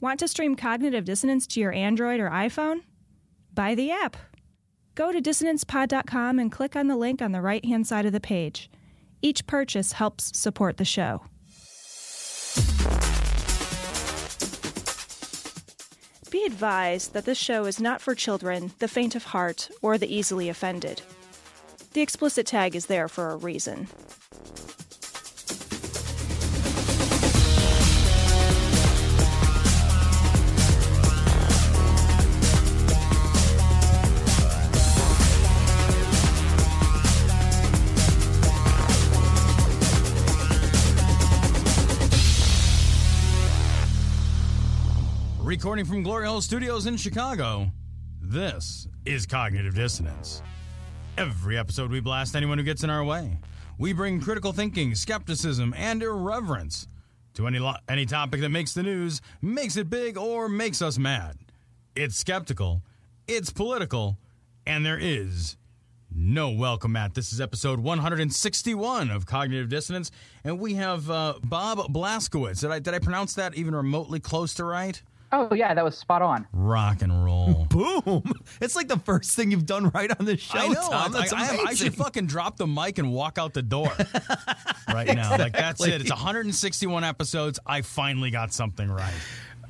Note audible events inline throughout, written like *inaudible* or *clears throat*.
Want to stream Cognitive Dissonance to your Android or iPhone? Buy the app. Go to dissonancepod.com and click on the link on the right hand side of the page. Each purchase helps support the show. Be advised that this show is not for children, the faint of heart, or the easily offended. The explicit tag is there for a reason. Recording from Glory Hole Studios in Chicago, this is Cognitive Dissonance. Every episode, we blast anyone who gets in our way. We bring critical thinking, skepticism, and irreverence to any, lo- any topic that makes the news, makes it big, or makes us mad. It's skeptical, it's political, and there is no welcome mat. This is episode 161 of Cognitive Dissonance, and we have uh, Bob Blaskiewicz. Did I, did I pronounce that even remotely close to right? Oh yeah, that was spot on. Rock and roll. *laughs* Boom! It's like the first thing you've done right on this show. I know. Tom. That's I, I, I should fucking drop the mic and walk out the door *laughs* right now. Like that's it. It's 161 episodes. I finally got something right.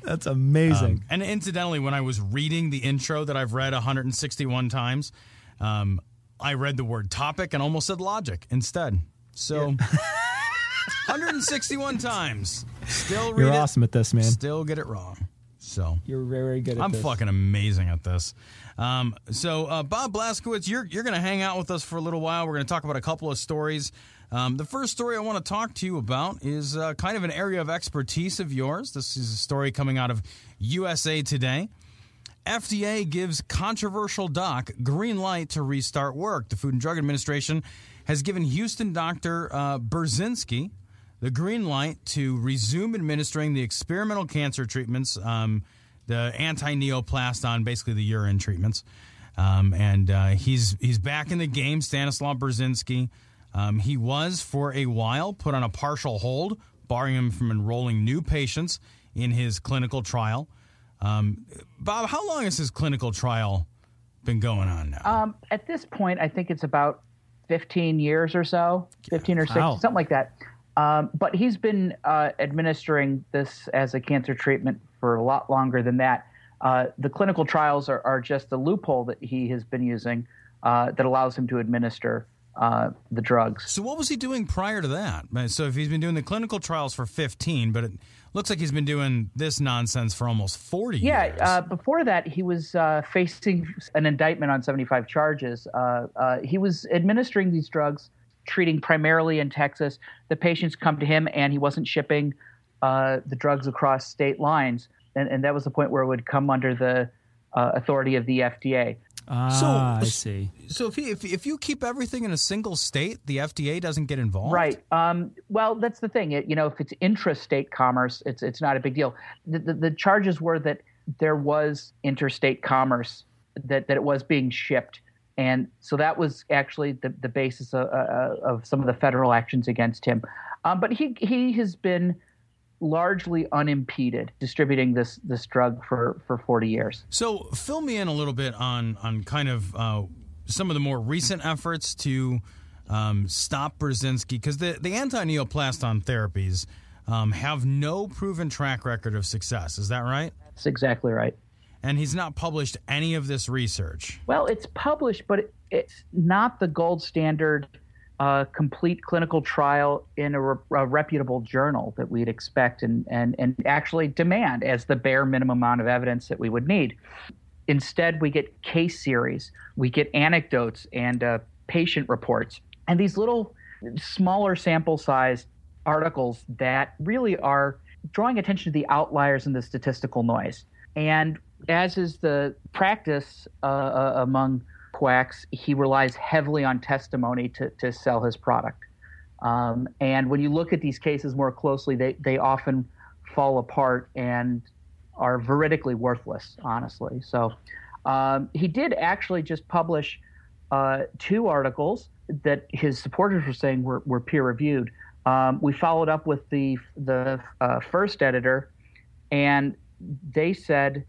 That's amazing. Um, and incidentally, when I was reading the intro that I've read 161 times, um, I read the word topic and almost said logic instead. So *laughs* 161 times. Still read You're it. awesome at this, man. Still get it wrong. So You're very good at I'm this. fucking amazing at this. Um, so, uh, Bob Blaskiewicz, you're you're going to hang out with us for a little while. We're going to talk about a couple of stories. Um, the first story I want to talk to you about is uh, kind of an area of expertise of yours. This is a story coming out of USA Today. FDA gives controversial doc green light to restart work. The Food and Drug Administration has given Houston doctor uh, Burzynski the green light to resume administering the experimental cancer treatments, um, the anti-neoplaston, basically the urine treatments. Um, and uh, he's he's back in the game, Stanislaw Burzynski. Um, he was for a while put on a partial hold, barring him from enrolling new patients in his clinical trial. Um, Bob, how long has his clinical trial been going on now? Um, at this point, I think it's about 15 years or so, 15 or 16, Wow. something like that. Um, but he's been uh, administering this as a cancer treatment for a lot longer than that. Uh, the clinical trials are, are just a loophole that he has been using uh, that allows him to administer uh, the drugs. So what was he doing prior to that? So if he's been doing the clinical trials for 15, but it looks like he's been doing this nonsense for almost 40 Yeah, years. uh, before that, he was uh, facing an indictment on 75 charges. Uh, uh, he was administering these drugs, treating primarily in Texas. The patients come to him, and he wasn't shipping uh, the drugs across state lines. And, and that was the point where it would come under the uh, authority of the FDA. Ah, I see. so if, he, if if you keep everything in a single state, the FDA doesn't get involved. Right. Um, well, that's the thing. It, you know, if it's intrastate commerce, it's it's not a big deal. The, the, the charges were that there was interstate commerce, that, that it was being shipped, and so that was actually the, the basis of, uh, of some of the federal actions against him. Um, but he he has been largely unimpeded distributing this this drug for for 40 years. So fill me in a little bit on on kind of uh, some of the more recent efforts to um, stop Burzynski because the the anti-neoplaston therapies um, have no proven track record of success. Is that right? That's exactly right. And he's not published any of this research. Well, it's published, but it, it's not the gold standard uh, complete clinical trial in a, re- a reputable journal that we'd expect and, and, and actually demand as the bare minimum amount of evidence that we would need. Instead, we get case series, we get anecdotes and uh, patient reports, and these little smaller sample size articles that really are drawing attention to the outliers in the statistical noise. And as is the practice uh, uh, among quacks, he relies heavily on testimony to, to sell his product. Um, and when you look at these cases more closely, they, they often fall apart and are veridically worthless, honestly. So um, he did actually just publish uh, two articles that his supporters were saying were, were peer reviewed. Um, we followed up with the the uh, first editor, and they said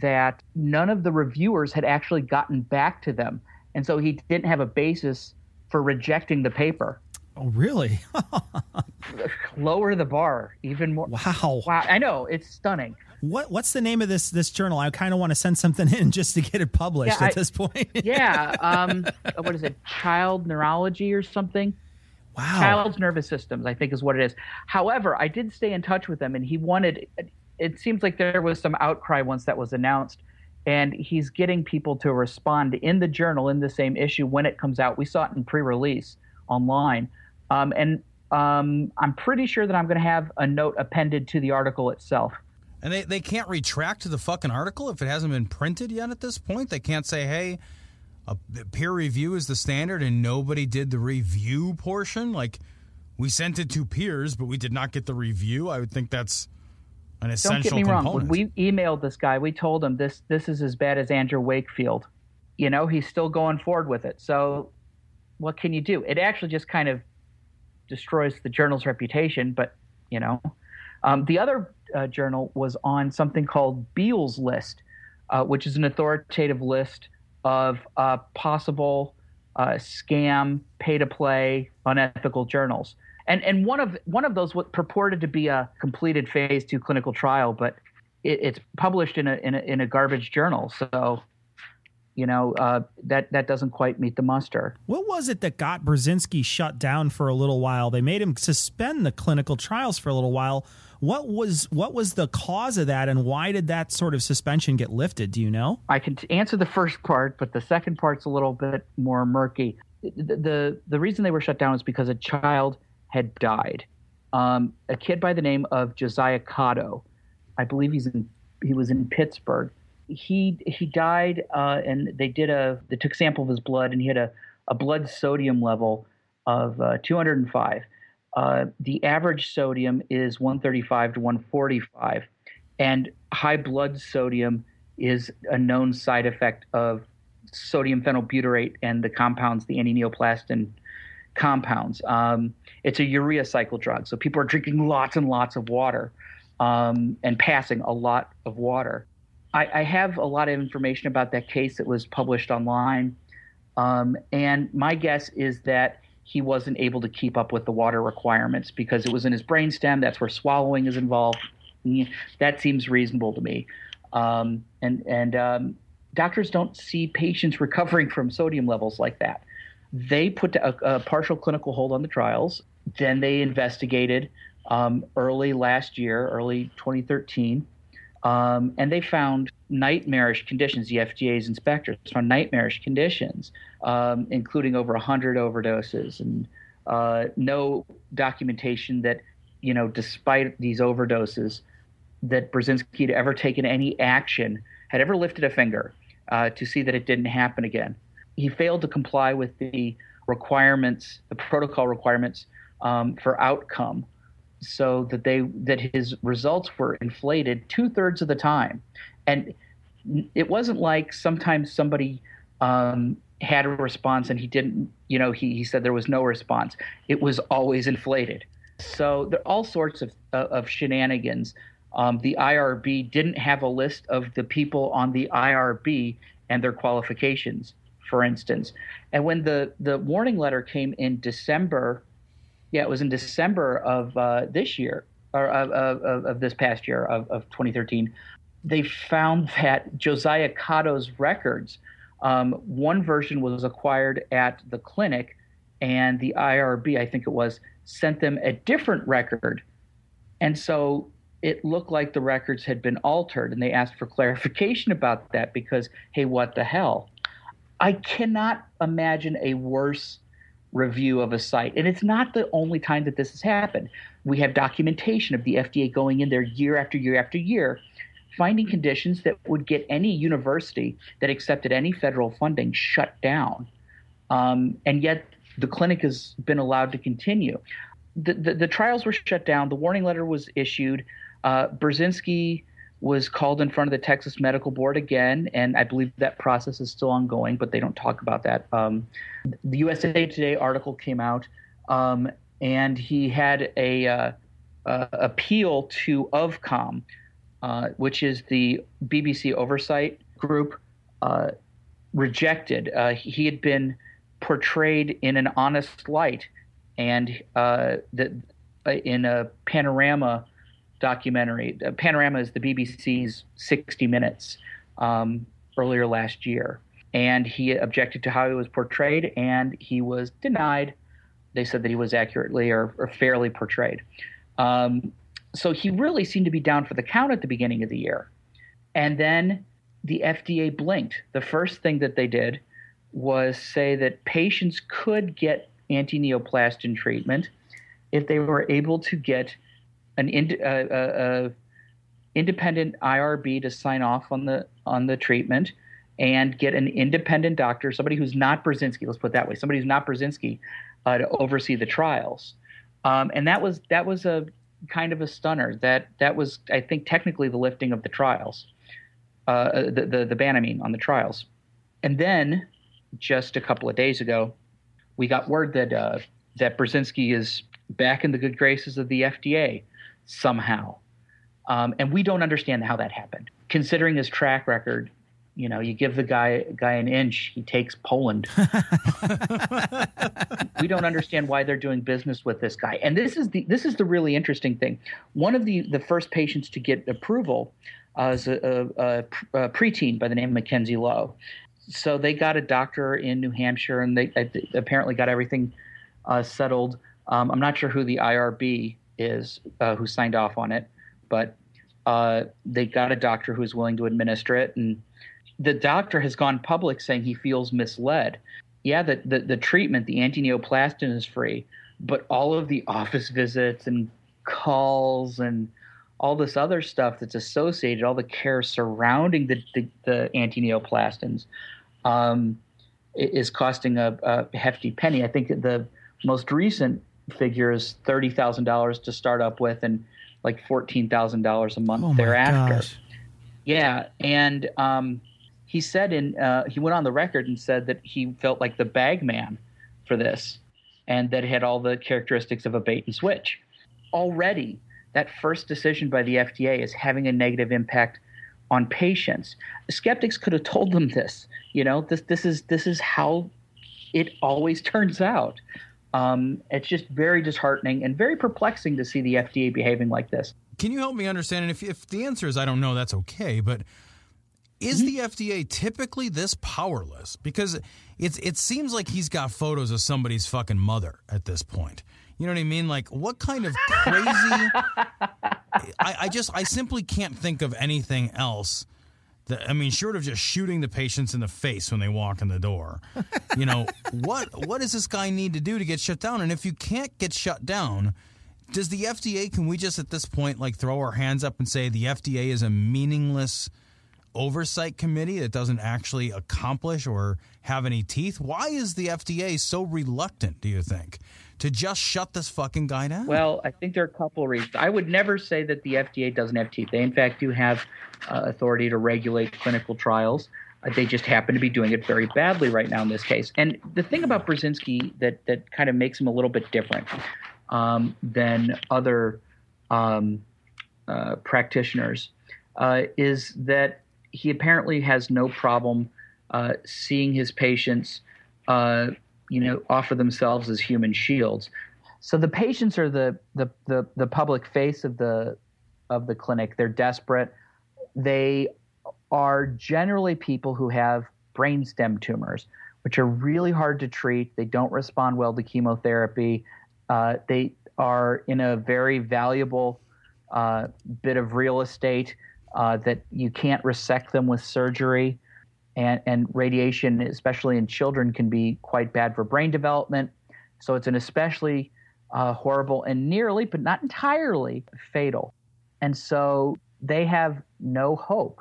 that none of the reviewers had actually gotten back to them. And so he didn't have a basis for rejecting the paper. Oh, really? *laughs* Lower the bar even more. Wow. Wow. I know. It's stunning. What What's the name of this this journal? I kind of want to send something in *laughs* just to get it published Yeah, at I- this point. *laughs* Yeah. Um, what is it? Child neurology or something? wow. child's nervous systems i think is what it is however i did stay in touch with him and he wanted it seems like there was some outcry once that was announced and he's getting people to respond in the journal in the same issue when it comes out we saw it in pre-release online um, and um, i'm pretty sure that i'm going to have a note appended to the article itself And they, they can't retract the fucking article if it hasn't been printed yet at this point. They can't say, hey, a peer review is the standard and nobody did the review portion. Like, we sent it to peers, but we did not get the review. I would think that's an don't get me wrong when we emailed this guy we told him this this is as bad as andrew wakefield. You know he's still going forward with it. So what can you do? It actually just kind of destroys the journal's reputation but you know. Um, the other uh, journal was on something called Beall's list uh, which is an authoritative list of uh, possible uh, scam pay to play unethical journals and and one of one of those purported to be a completed phase two clinical trial, but it, it's published in a, in a in a garbage journal. So, you know uh, that that doesn't quite meet the muster. What was it that got Burzynski shut down for a little while? They made him suspend the clinical trials for a little while. What was what was the cause of that, and why did that sort of suspension get lifted? Do you know? I can t- answer the first part, but the second part's a little bit more murky. The the, the reason they were shut down is because a child had died. Um, a kid by the name of Josiah Cotto, I believe he's in he was in Pittsburgh. He he died, uh, and they did a they took sample of his blood, and he had a, a blood sodium level of uh, 205. Uh, the average sodium is 135 to 145, and high blood sodium is a known side effect of sodium phenylbutyrate and the compounds, the antineoplaston compounds. Um, it's a urea cycle drug, so people are drinking lots and lots of water um, and passing a lot of water. I, I, have a lot of information about that case that was published online, um, and my guess is that he wasn't able to keep up with the water requirements because it was in his brainstem. That's where swallowing is involved. That seems reasonable to me. Um, and and um, doctors don't see patients *laughs* recovering from sodium levels like that. They put a, a partial clinical hold on the trials. Then they investigated um, early last year, early 2013, um, and they found nightmarish conditions. The FDA's inspectors found nightmarish conditions, um, including over 100 overdoses and uh, no documentation that, you know, despite these overdoses, that Burzynski had ever taken any action, had ever lifted a finger uh, to see that it didn't happen again. He failed to comply with the requirements, the protocol requirements um, for outcome, so that they that his results were inflated two thirds of the time, and it wasn't like sometimes somebody um, had a response and he didn't. You know, he he said there was no response. It was always inflated. So there are all sorts of of shenanigans. Um, the IRB didn't have a list of the people on the IRB and their qualifications, for instance. And when the, the warning letter came in December, yeah, it was in December of uh, this year, or of, of, of, this past year, of, of 2013, they found *laughs* that Josiah Cotto's records, um, one version was acquired at the clinic, and the IRB, I think it was, sent them a different record. And so it looked like the records had been altered and they asked for clarification about that because hey what the hell i cannot imagine a worse review of a site. And it's not the only time that this has happened. We have documentation of the fda going in there year after year after year finding conditions that would get any university that accepted any federal funding shut down. Um, and yet the clinic has been allowed to continue. The, the, the trials were shut down. The warning letter was issued. Uh, Burzynski was called in front of the Texas Medical Board again, and I believe that process is still ongoing, but they don't talk about that. Um, the USA Today article came out, um, and he had a uh, uh, appeal to Ofcom, uh, which is the BBC oversight group, uh, rejected. Uh, he had been portrayed in an honest light, and uh, the, in a panorama documentary. Panorama is the BBC's 60 Minutes um, earlier last year. And he objected to how he was portrayed, and he was denied. They said that he was accurately or, or fairly portrayed. Um, so he really seemed to be down for the count at the beginning of the year. And then the FDA blinked. The first thing that they did was say that patients could get anti neoplaston treatment if they were able to get an ind- uh, uh, uh, independent IRB to sign off on the on the treatment and get an independent doctor, somebody who's not Burzynski, let's put that way, somebody who's not Burzynski, uh, to oversee the trials. Um, and that was that was a kind of a stunner. That that was, I think, technically the lifting of the trials, uh, the, the the mean, on the trials. And then, just a couple of days ago, we got word that uh, that Burzynski is back in the good graces of the FDA somehow. Um, and we don't understand how that happened. Considering his track record, you know, you give the guy guy an inch, he takes Poland. *laughs* we don't understand why they're doing business with this guy. And this is the this is the really interesting thing. One of the the first patients to get approval uh, is a, a, a, preteen by the name of Mackenzie Lowe. So they got a doctor in New Hampshire, and they, they apparently got everything uh, settled. Um, I'm not sure who the IRB is uh, who signed off on it, but uh, they got a doctor who's willing to administer it, and the doctor has gone public saying he feels misled. Yeah, the the, the treatment, the anti-neoplaston is free, but all of the office visits and calls and all this other stuff that's associated, all the care surrounding the the, the anti-neoplastons, um, is costing a, a hefty penny. I think the most recent figure is thirty thousand dollars to start up with, and like fourteen thousand dollars a month Oh thereafter. gosh. Yeah, and um, he said in uh, he went on the record and said that he felt like the bag man for this, and that it had all the characteristics of a bait and switch. Already, that first decision by the FDA is having a negative impact on patients. Skeptics could have told them this. You know, this this is this is how it always turns out. Um, it's just very disheartening and very perplexing to see the FDA behaving like this. Can you help me understand? And if, if the answer is I don't know, that's okay. But is the FDA typically this powerless? Because it's it seems like he's got photos of somebody's fucking mother at this point. You know what I mean? Like what kind of crazy? *laughs* I, I just I simply can't think of anything else. That, I mean, short of just shooting the patients in the face when they walk in the door, *laughs* you know what? What does this guy need to do to get shut down? And if you can't get shut down, does the FDA? Can we just at this point like throw our hands up and say the FDA is a meaningless oversight committee that doesn't actually accomplish or have any teeth? Why is the FDA so reluctant? Do you think to just shut this fucking guy down? Well, I think there are a couple of reasons. I would never say that the FDA doesn't have teeth. They, in fact, do have uh, authority to regulate clinical trials. Uh, they just happen to be doing it very badly right now in this case. And the thing about Burzynski that that kind of makes him a little bit different um, than other um, uh, practitioners uh, is that he apparently has no problem uh, seeing his patients, uh, you know, offer themselves as human shields. So the patients are the, the the the public face of the of the clinic. They're desperate. They are generally people who have brainstem tumors, which are really hard to treat. They don't respond well to chemotherapy. Uh, they are in a very valuable uh, bit of real estate uh, that you can't resect them with surgery. And, and radiation, especially in children, can be quite bad for brain development. So it's an especially uh, horrible and nearly, but not entirely, fatal. And so they have no hope.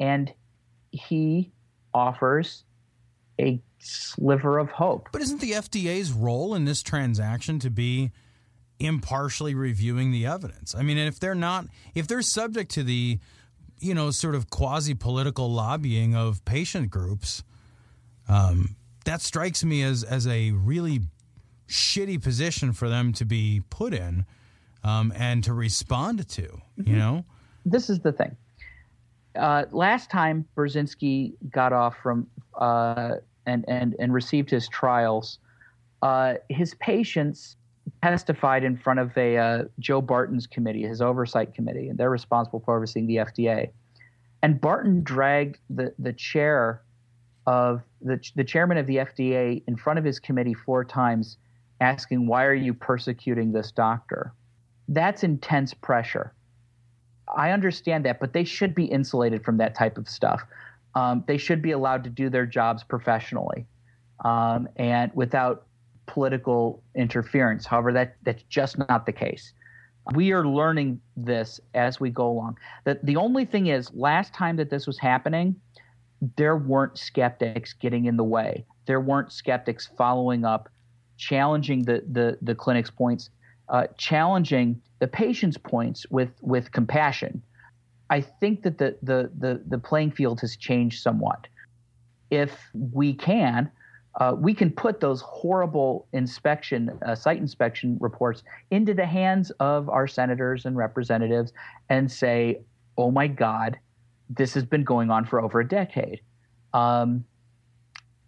And he offers a sliver of hope. But isn't the FDA's role in this transaction to be impartially reviewing the evidence? I mean, if they're not, if they're subject to the, you know, sort of quasi political lobbying of patient groups, um, that strikes me as as a really shitty position for them to be put in um, and to respond to. You know, this is the thing. Uh, last time Burzynski got off from uh, and and and received his trials, uh, his patients testified in front of a uh, Joe Barton's committee, his oversight committee, and they're responsible for overseeing the FDA. And Barton dragged the the chair of the the chairman of the FDA in front of his committee four times, asking, "Why are you persecuting this doctor?" That's intense pressure. I understand that, but they should be insulated from that type of stuff. Um, they should be allowed to do their jobs professionally um, and without political interference. However, that that's just not the case. We are learning this as we go along. The, the only thing is, last time that this was happening, there weren't skeptics getting in the way. There weren't skeptics following up, challenging the the, the clinic's points, uh, challenging the patient's points with with compassion. I think that the, the the the playing field has changed somewhat. If we can, uh, we can put those horrible inspection, uh, site inspection reports into the hands of our senators and representatives and say, oh my God, this has been going on for over a decade. Um,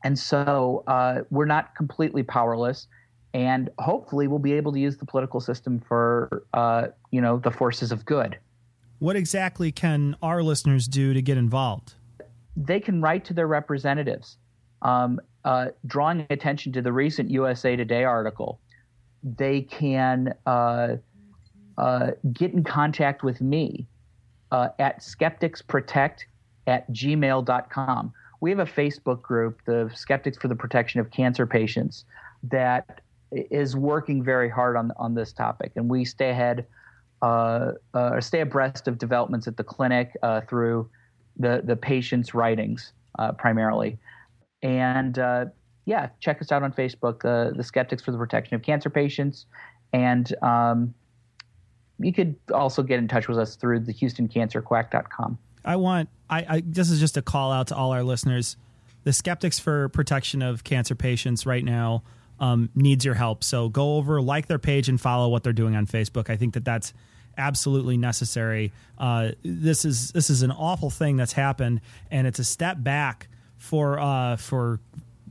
and so uh, we're not completely powerless. And hopefully, we'll be able to use the political system for, uh, you know, the forces of good. What exactly can our listeners do to get involved? They can write to their representatives um, uh, drawing attention to the recent USA Today article, they can uh, uh, get in contact with me uh, at skepticsprotect at gmail.com. We have a Facebook group, the Skeptics for the Protection of Cancer Patients, that is working very hard on, on this topic. And we stay ahead, uh, uh, stay abreast of developments at the clinic through the, the patient's writings primarily. And uh, yeah, check us out on Facebook, uh, the Skeptics for the Protection of Cancer Patients. And um, you could also get in touch with us through the HoustonCancerQuack.com. I want, I, I, this is just a call out to all our listeners. The Skeptics for Protection of Cancer Patients right now um, needs your help. So go over, like their page, and follow what they're doing on Facebook. I think that that's absolutely necessary. Uh, this is this is an awful thing that's happened, and it's a step back for uh, for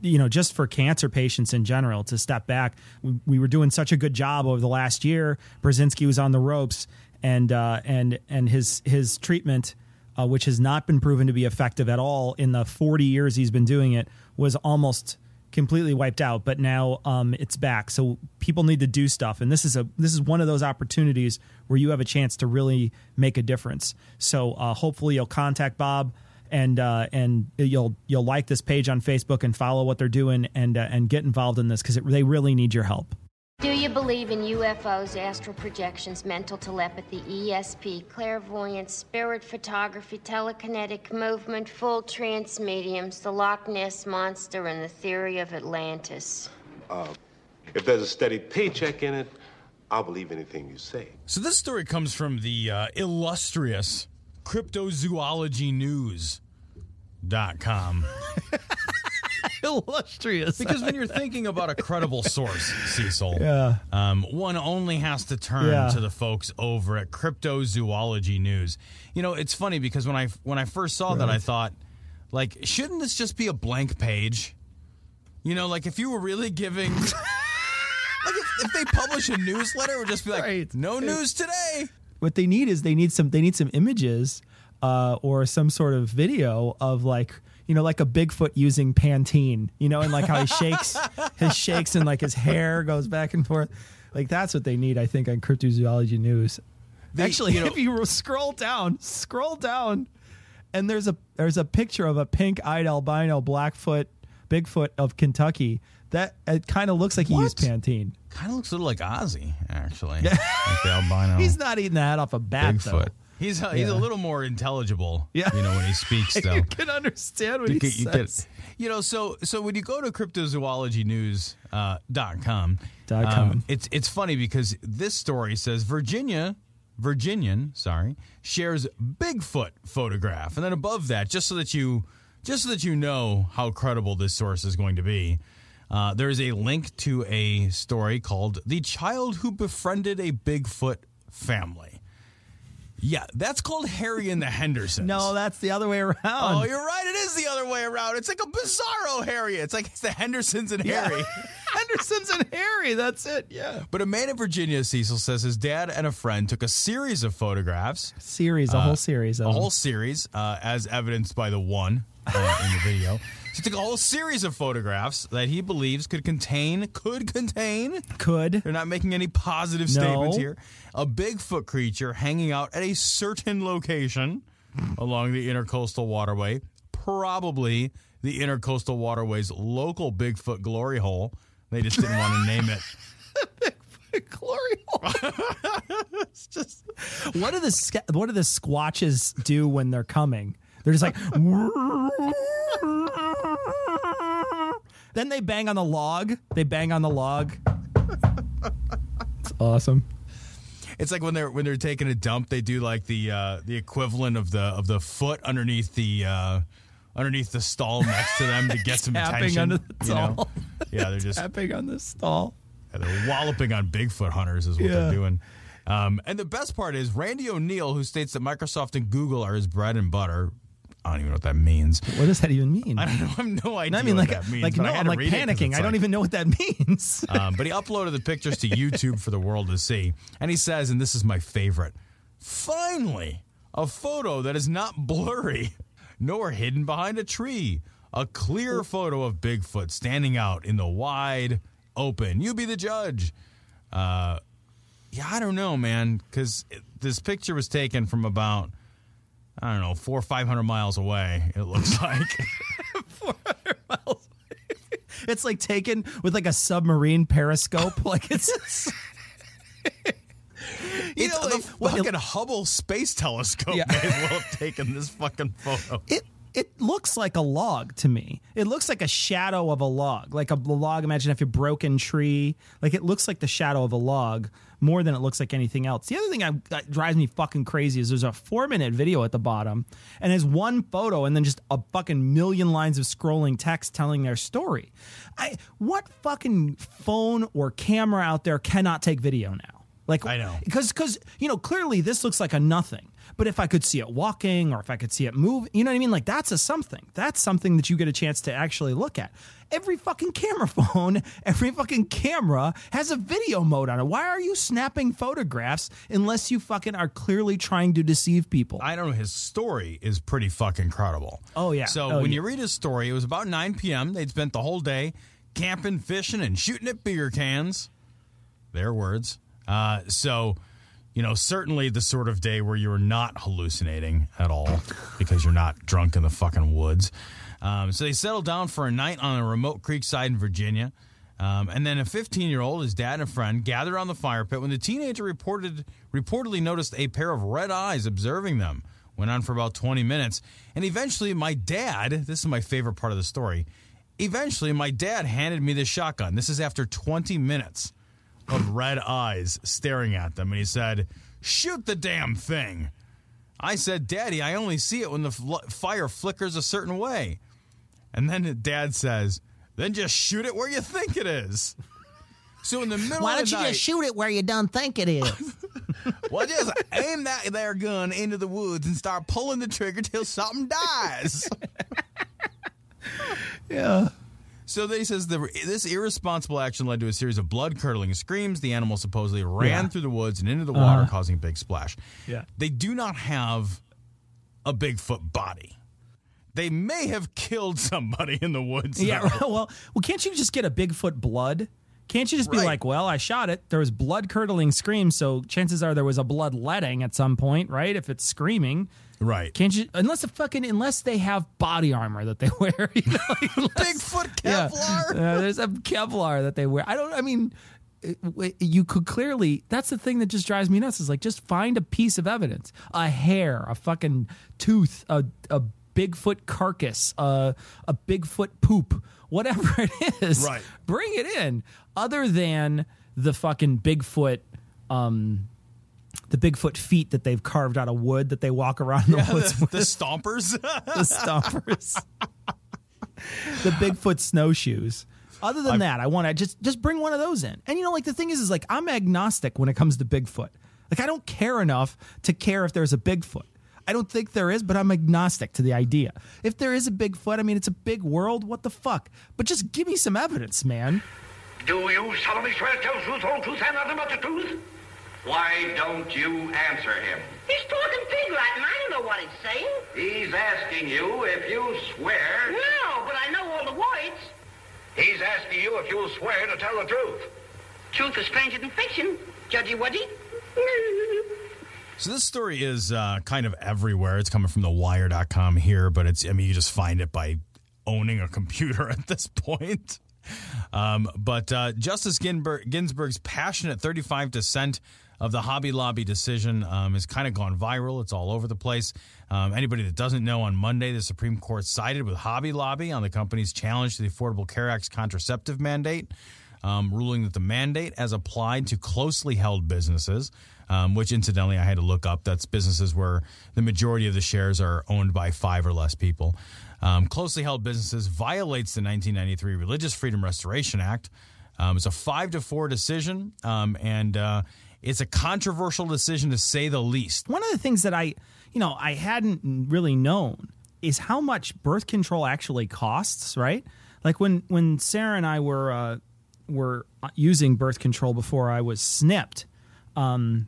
you know just for cancer patients in general to step back. We, we, were doing such a good job over the last year. Burzynski was on the ropes, and uh, and and his his treatment. Uh, which has not been proven to be effective at all in the 40 years he's been doing it, was almost completely wiped out. But now um, it's back, so people need to do stuff, and this is a this is one of those opportunities where you have a chance to really make a difference. So uh, hopefully you'll contact Bob and uh, and you'll you'll like this page on Facebook and follow what they're doing and uh, and get involved in this because they really need your help. Do you believe in UFOs, astral projections, mental telepathy, ESP, clairvoyance, spirit photography, telekinetic movement, full trance mediums, the Loch Ness monster, and the theory of Atlantis? Uh, if there's a steady paycheck in it, I'll believe anything you say. So this story comes from the uh, illustrious cryptozoologynews.com. *laughs* Illustrious. Because when you're thinking about a credible source, *laughs* Cecil, yeah. um, one only has to turn yeah. to the folks over at Cryptozoology News. You know, it's funny because when I when I first saw right. that, I thought, like, shouldn't this just be a blank page? You know, like if you were really giving. *laughs* like if, if, they publish a newsletter, it would just be like, right. no news today what they need is they need some they need some images uh, or some sort of video of like you know like a Bigfoot using Pantene, you know, and like how he shakes his *laughs* shakes and like his hair goes back and forth. Like that's what they need, I think, on cryptozoology news. They, Actually, you know, if you *laughs* scroll down, scroll down, and there's a there's a picture of a pink-eyed albino Blackfoot Bigfoot of Kentucky that it kind of looks like he what? used Pantene. Kind of looks a little like Ozzy, actually. like the albino. *laughs* He's not eating that off a bat, Bigfoot. though. He's a, he's a little more intelligible. Yeah. you know when he speaks. *laughs* Though you can understand what you he can, says. You, you, know, so so when you go to cryptozoologynews.com, uh, dot com, dot com. Um, it's it's funny because this story says Virginia Virginian, sorry, shares Bigfoot photograph, and then above that, just so that you just so that you know how credible this source is going to be. Uh, there is a link to a story called The Child Who Befriended a Bigfoot Family. Yeah, that's called Harry and the Hendersons. No, that's the other way around. Oh, you're right. It is the other way around. It's like a bizarro Harry. It's like it's the Hendersons and Harry. *laughs* Henderson's and Harry. That's it. Yeah. But a man in Virginia, Cecil says his dad and a friend took a series of photographs, Series, a whole series. Of Uh, a whole series, uh, as evidenced by the one uh, in the video. *laughs* So he took a whole series of photographs that he believes could contain, could contain, could. they're not making any positive No. statements here, a Bigfoot creature hanging out at a certain location along the Intercoastal Waterway, probably the Intercoastal Waterway's local Bigfoot glory hole. They just didn't want to name it. *laughs* glory hole. *laughs* it's just what do the sk- what do the squatches do when they're coming? They're just like *laughs* *laughs* then they bang on the log. They bang on the log. It's awesome. It's like when they're when they're taking a dump, they do like the uh, the equivalent of the of the foot underneath the uh, underneath the stall next to them to get *laughs* some Tapping attention. under the you know? stall. Yeah, they're *laughs* just Tapping on the stall. Yeah, they're walloping on Bigfoot hunters is what Yeah. they're doing. Um, and the best part is Randy O'Neill, who states that Microsoft and Google are his bread and butter. I don't even know what that means. What does that even mean? *laughs* I don't know. I have no idea I mean, what like, that means. like no, I I'm like read it 'cause panicking. I don't like- even know what that *laughs* means. *laughs* um, but he uploaded the pictures to YouTube for the world to see. And he says, and this is my favorite finally, a photo that is not blurry nor hidden behind a tree. A clear photo of Bigfoot standing out in the wide open. You be the judge. Uh, yeah, I don't know, man, because this picture was taken from about, I don't know, four or 500 miles away, it looks *laughs* like. four hundred miles. Away. it's like taken with like a submarine periscope. like it's. *laughs* You it's know, the like, what- fucking Hubble Space Telescope Yeah. may as well have taken this fucking photo. it it looks like a log to me. It looks like a shadow of a log, like a log. Imagine if a broken tree. Like it looks like the shadow of a log more than it looks like anything else. The other thing I, that drives me fucking crazy is there's a four minute video at the bottom, and there's one photo, and then just a fucking million lines of scrolling text telling their story. I what fucking phone or camera out there cannot take video now? Like I know. because because you know clearly this looks like a nothing but if i could see it walking or if i could see it move you know what i mean like that's a something that's something that you get a chance to actually look at every fucking camera *laughs* phone every fucking camera has a video mode on it why are you snapping photographs unless you fucking are clearly trying to deceive people I don't know. His story is pretty fucking credible. Oh, yeah. So Oh, when yeah. you read his story, it was about 9 p.m. They'd spent the whole day camping, fishing, and shooting at beer cans. Their words. Uh, so, you know, certainly the sort of day where you're not hallucinating at all because you're not drunk in the fucking woods. Um, so they settled down for a night on a remote creek side in Virginia. Um, and then a 15 year old, his dad and a friend, gathered on the fire pit when the teenager reported reportedly noticed a pair of red eyes observing them. Went on for about 20 minutes. And eventually, my dad, this is my favorite part of the story, eventually, my dad handed me the shotgun. This is after 20 minutes of red eyes staring at them. And he said, Shoot the damn thing. I said, Daddy, I only see it when the fl- fire flickers a certain way. And then dad says, Then just shoot it where you think it is. So in the middle Why of don't you night, just shoot it where you done think it is? *laughs* well, just aim that there gun into the woods and start pulling the trigger till something dies. *laughs* yeah So they says the, this irresponsible action led to a series of blood curdling screams. The animal supposedly ran Yeah. Through the woods and into the water, uh-huh. causing a big splash. Yeah. They do not have a Bigfoot body. They may have killed somebody in the woods. yeah though. *laughs* well well can't you just get a bigfoot blood can't you just be like, well, I shot it. There was blood curdling screams, so chances are there was a blood letting at some point, right? If it's screaming, right. Can't you? Unless the fucking unless they have body armor that they *laughs* wear. You know, unless- *laughs* Bigfoot Yeah. Kevlar. Uh, there's a Kevlar that they wear. I don't. I mean, you could clearly. That's the thing that just drives me nuts. Is like just find a piece of evidence, a hair, a fucking tooth, a a Bigfoot carcass, a a Bigfoot poop, whatever it is. Right. Bring it in. Other than the fucking Bigfoot. Um, the Bigfoot feet that they've carved out of wood that they walk around in the woods the, the stompers. *laughs* the stompers, *laughs* the Bigfoot snowshoes. Other than that, I want to just just bring one of those in. And you know, like the thing is, is like I'm agnostic when it comes to Bigfoot. Like I don't care enough to care if there's a Bigfoot. I don't think there is, but I'm agnostic to the idea. If there is a Bigfoot, I mean, it's a big world. What the fuck? But just give me some evidence, man. Do you solemnly swear to tell the truth, whole truth, and nothing but the truth? Why don't you answer him? He's talking pig Latin. I don't know what he's saying. He's asking you if you swear. No, but I know all the words. He's asking you if you'll swear to tell the truth. Truth is stranger than fiction. Judgy Wudgy. So this story is uh, kind of everywhere. It's coming from the wire.com here, but it's I mean you just find it by owning a computer *laughs* at this point. Um, but uh, Justice Ginsburg, Ginsburg's passionate 35 dissent of the Hobby Lobby decision um, has kind of gone viral. It's all over the place. Um, anybody that doesn't know, on Monday, the Supreme Court sided with Hobby Lobby on the company's challenge to the Affordable Care Act's contraceptive mandate, um, ruling that the mandate, as applied to closely held businesses, um, which incidentally I had to look up, that's businesses where the majority of the shares are owned by five or less people. Um, closely held businesses violates the 1993 Religious Freedom Restoration Act. Um, it's a five to four decision, um, and uh, it's a controversial decision to say the least. One of the things that I, you know, I hadn't really known is how much birth control actually costs. Right, like when when Sarah and I were uh, were using birth control before I was snipped. Um,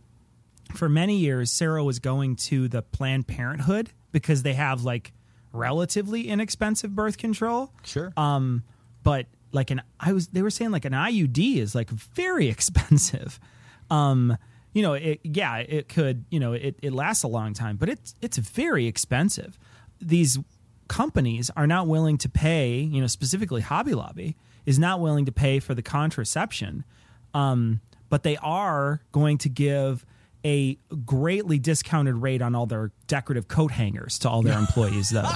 for many years, Sarah was going to the Planned Parenthood because they have like relatively inexpensive birth control. Sure. Um, but like an I was they were saying like an IUD is like very *laughs* expensive. Um, you know, it yeah, it could, you know, it, it lasts a long time, but it's it's very expensive. These companies are not willing to pay, you know, specifically Hobby Lobby is not willing to pay for the contraception. Um, but they are going to give a greatly discounted rate on all their decorative coat hangers to all their *laughs* employees though.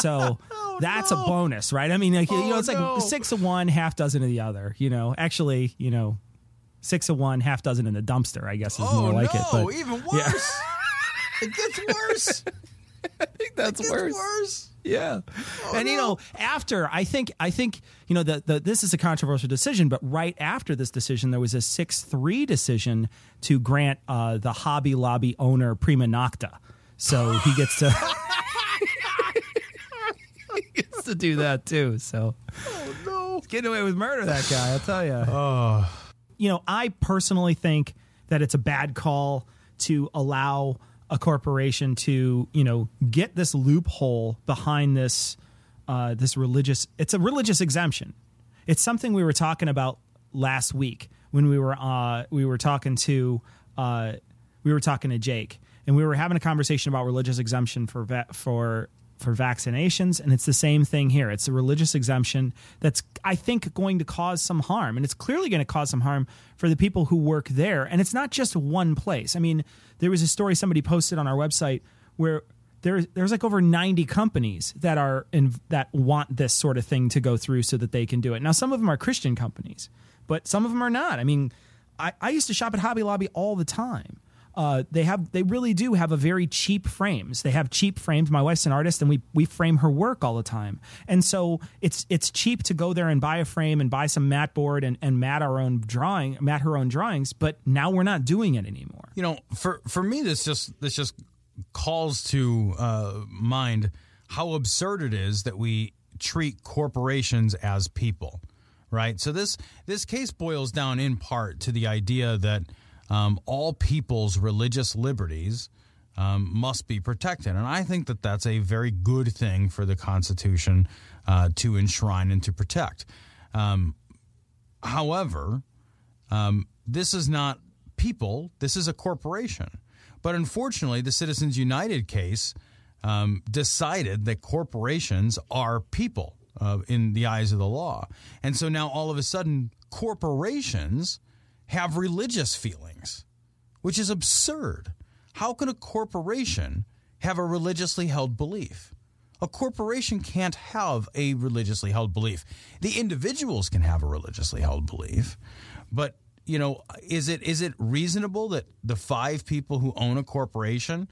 so *laughs* that's a bonus, right? I mean, like, you know, it's like six of one, half dozen of the other, you know. Actually, you know, six of one, half dozen in the dumpster, I guess is oh more like no, it. But even worse. *laughs* it gets worse. I think that's It gets worse. worse. Yeah. and you know, after I think I think you know the, the this is a controversial decision, but right after this decision, there was a six three decision to grant uh, the Hobby Lobby owner prima nocta, so he gets to *laughs* *laughs* he gets to do that too. So Oh no. He's getting away with murder, that guy. I'll tell you. Oh. You know, I personally think that it's a bad call to allow a corporation to, you know, get this loophole behind this uh, this religious. It's a religious exemption. It's something we were talking about last week when we were uh, we were talking to uh, we were talking to Jake and we were having a conversation about religious exemption for for for vaccinations and it's the same thing here. It's a religious exemption that's i think going to cause some harm and it's clearly going to cause some harm for the people who work there and it's not just one place. I mean there was a story somebody posted on our website where there's there's like over 90 companies that are in that want this sort of thing to go through so that they can do it. Now some of them are christian companies but some of them are not. I mean i, I used to shop at hobby lobby all the time uh, they have they really do have a very cheap frames. They have cheap frames. My wife's an artist, and we we frame her work all the time. And so it's it's cheap to go there and buy a frame and buy some mat board and, and mat our own drawing, mat her own drawings. But now we're not doing it anymore. You know, for for me, this just this just calls to uh, mind how absurd it is that we treat corporations as people, right? So this this case boils down in part to the idea that um, all people's religious liberties um, must be protected, and I think that that's a very good thing for the Constitution uh, to enshrine and to protect. Um, however, um, this is not people, this is a corporation. But unfortunately, the Citizens United case um, decided that corporations are people uh, in the eyes of the law. And so now all of a sudden, corporations have religious feelings, which is absurd. How can a corporation have a religiously held belief? A corporation can't have a religiously held belief. The individuals can have a religiously held belief, but you know, is it is it reasonable that the five people who own a corporation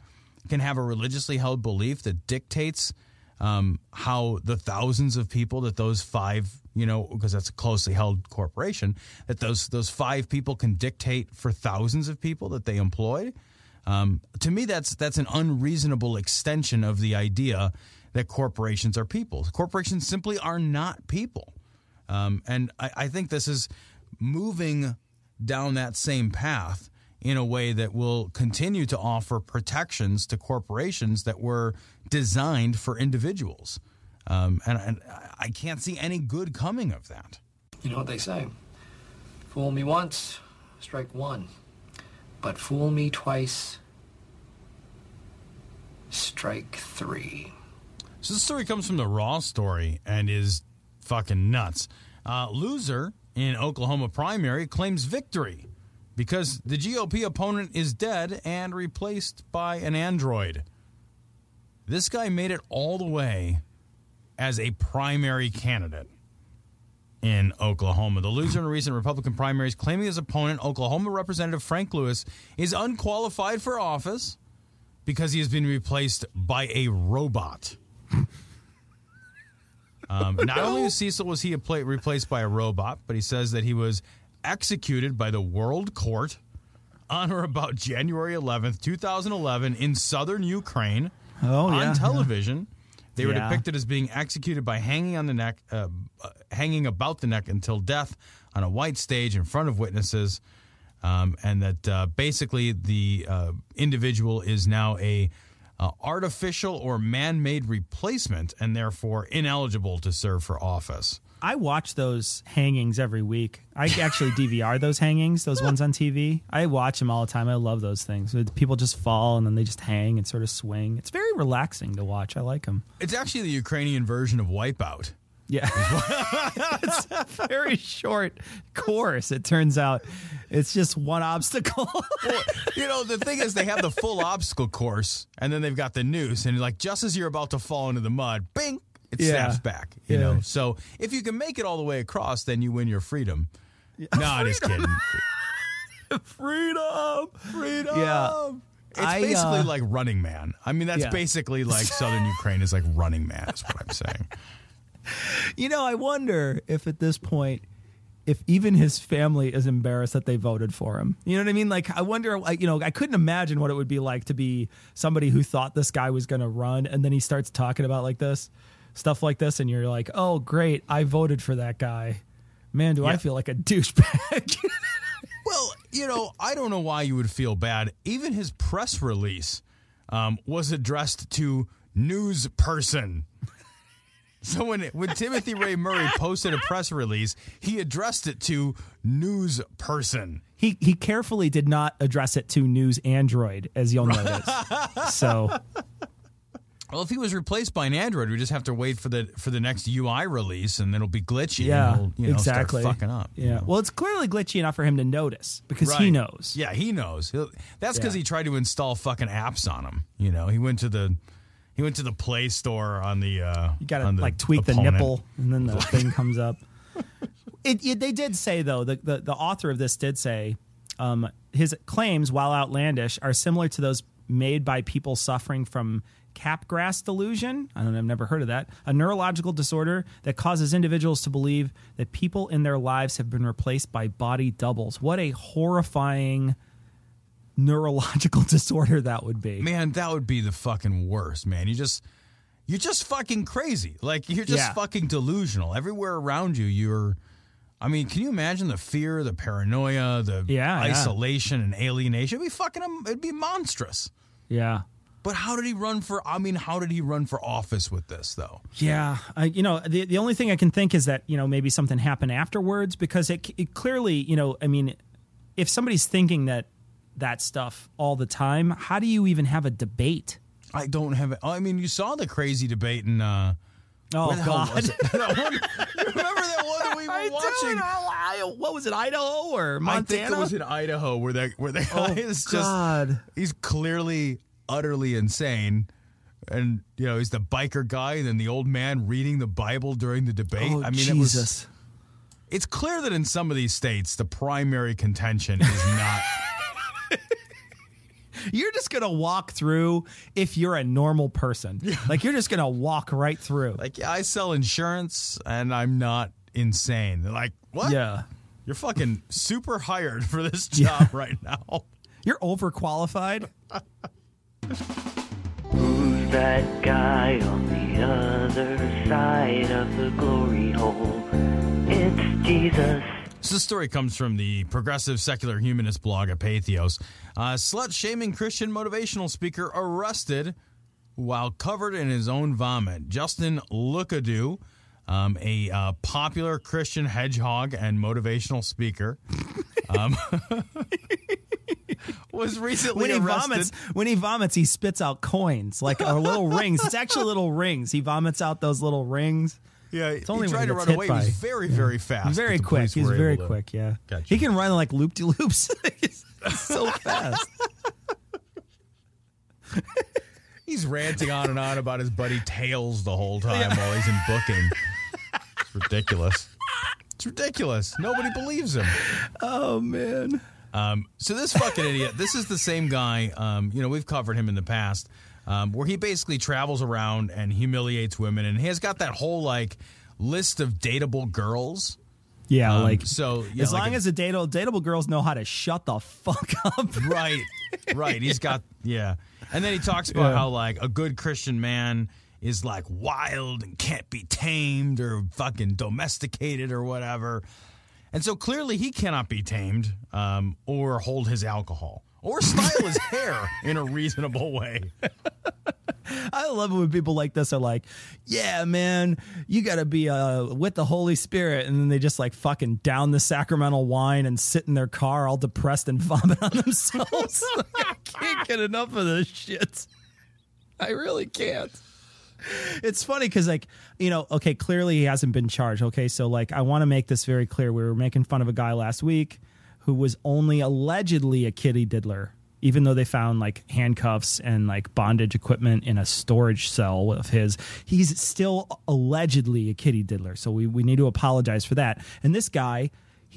can have a religiously held belief that dictates um, how the thousands of people that those five, you know, because that's a closely held corporation, that those those five people can dictate for thousands of people that they employ. Um, to me, that's that's an unreasonable extension of the idea that corporations are people. Corporations simply are not people, um, and I, I think this is moving down that same path in a way that will continue to offer protections to corporations that were designed for individuals. Um, and, and I can't see any good coming of that. You know what they say fool me once, strike one. But fool me twice, strike three. So this story comes from the Raw story and is fucking nuts. Uh, loser in Oklahoma primary claims victory because the GOP opponent is dead and replaced by an android. This guy made it all the way as a primary candidate in Oklahoma. The loser in recent Republican primaries claiming his opponent, Oklahoma Representative Frank Lucas, is unqualified for office because he has been replaced by a robot. Um, not *laughs* only was Cecil was he a pla- replaced by a robot, but he says that he was executed by the World Court on or about January 11th, 2011, in southern Ukraine Oh, on yeah, television. They were Yeah. depicted as being executed by hanging on the neck, uh, uh, hanging about the neck until death on a white stage in front of witnesses, um, and that uh, basically the uh, individual is now a uh, artificial or man-made replacement, and therefore ineligible to serve for office. I watch those hangings every week. I actually *laughs* DVR those hangings, those ones on TV. I watch them all the time. I love those things. People just fall and then they just hang and sort of swing. It's very relaxing to watch. I like them. It's actually the Ukrainian version of Wipeout. Yeah. *laughs* *laughs* it's a very short course, it turns out. It's just one obstacle. you know, the thing is, they have the full obstacle course, and then they've got the noose, and like just as you're about to fall into the mud, bing, it Yeah. snaps back. You Yeah. know, so if you can make it all the way across, then you win your freedom. No, I'm just kidding. *laughs* freedom, freedom. Yeah. It's I, basically uh, like Running Man. I mean, that's Yeah. basically like *laughs* Southern Ukraine is like Running Man. Is what I'm saying. You know, I wonder if at this point, if even his family is embarrassed that they voted for him. You know what I mean? Like, I wonder, like, you know, I couldn't imagine what it would be like to be somebody who thought this guy was going to run and then he starts talking about like this, stuff like this, and you're like, oh, great, I voted for that guy. Man, do I feel like a douchebag. *laughs* Well, you know, I don't know why you would feel bad. Even his press release um, was addressed to news person. *laughs* So when when Timothy Ray Murray posted a press release, he addressed it to news person. he he carefully did not address it to News Android, as you'll *laughs* notice. so Well, if he was replaced by an Android, we just have to wait for the for the next UI release, and it'll be glitchy. yeah, and it'll, you know, exactly. Start fucking up. Yeah. Well, it's clearly glitchy enough for him to notice because he knows. Yeah, he knows. He'll, that's because Yeah. he tried to install fucking apps on him. You know, he went to the he went to the Play Store on the. Uh, You got to the like tweak the nipple, and then the *laughs* thing comes up. It, it, they did say though the, the the author of this did say um, his claims, while outlandish, are similar to those made by people suffering from Capgras delusion. I don't know, I've never heard of that. A neurological disorder that causes individuals to believe that people in their lives have been replaced by body doubles. What a horrifying neurological *laughs* disorder that would be. Man, that would be the fucking worst, man. You just you're just fucking crazy. Like you're just Yeah. fucking delusional. Everywhere around you, you're I mean, can you imagine the fear, the paranoia, the Yeah, yeah. isolation and alienation? It'd be fucking it'd be monstrous. Yeah. But how did he run for I mean, how did he run for office with this though? Yeah, I, you know, the the only thing I can think is that you know maybe something happened afterwards because it, it clearly, you know, I mean, if somebody's thinking that that stuff all the time, how do you even have a debate? I don't have I mean, you saw the crazy debate in uh Oh God! was it? *laughs* That one- you remember that one that we were *laughs* I watching? What was it, Idaho or Montana? I think it was in Idaho where that where guy Oh, is just God. he's clearly utterly insane. And you know, he's the biker guy and then the old man reading the Bible during the debate. Oh, I mean it was Jesus! it's clear that in some of these states the primary contention is not *laughs* you're just gonna walk through if you're a normal person. Like you're just gonna walk right through. Like, yeah, I sell insurance and I'm not insane. They're like, what? Yeah. You're fucking super hired for this *laughs* job right now. You're overqualified. *laughs* Who's that guy on the other side of the glory hole? It's Jesus. So this story comes from the progressive secular humanist blog at Patheos. Uh, Slut shaming Christian motivational speaker arrested while covered in his own vomit. Justin Lookadoo, um, a uh, popular Christian hedgehog and motivational speaker, *laughs* um, *laughs* *laughs* was recently When he arrested. vomits, when he vomits, he spits out coins like or little *laughs* rings. It's actually little rings. He vomits out those little rings. Yeah, It's only he tried to run away. by- He was very, yeah. very fast. He's very quick. He's very to quick. Yeah, Gotcha. he can run like loop de loops. *laughs* So fast. He's ranting on and on about his buddy Tails the whole time while he's in booking. It's ridiculous. It's ridiculous. Nobody believes him. Oh man. Um, so this fucking idiot. This is the same guy. Um, you know, we've covered him in the past, um, where he basically travels around and humiliates women, and he has got that whole like list of dateable girls. Yeah, Um, like so. Yeah, as like long a- as the dateable, dateable girls know how to shut the fuck up. *laughs* right right he's got yeah and then he talks about Yeah. how like a good christian man is like wild and can't be tamed or fucking domesticated or whatever and so clearly he cannot be tamed um, or hold his alcohol or style his *laughs* hair in a reasonable way *laughs* I love it when people like this are like, "Yeah, man, you got to be uh, with the Holy Spirit," and then they just like fucking down the sacramental wine and sit in their car all depressed and *laughs* vomit on themselves. I can't get enough of this shit. I really can't. It's funny because, like, you know, okay, clearly he hasn't been charged. Okay, so like, I want to make this very clear. We were making fun of a guy last week who was only allegedly a kitty diddler, even though they found like handcuffs and like bondage equipment in a storage cell of his. He's still allegedly a kitty diddler. So we, we need to apologize for that. And this guy,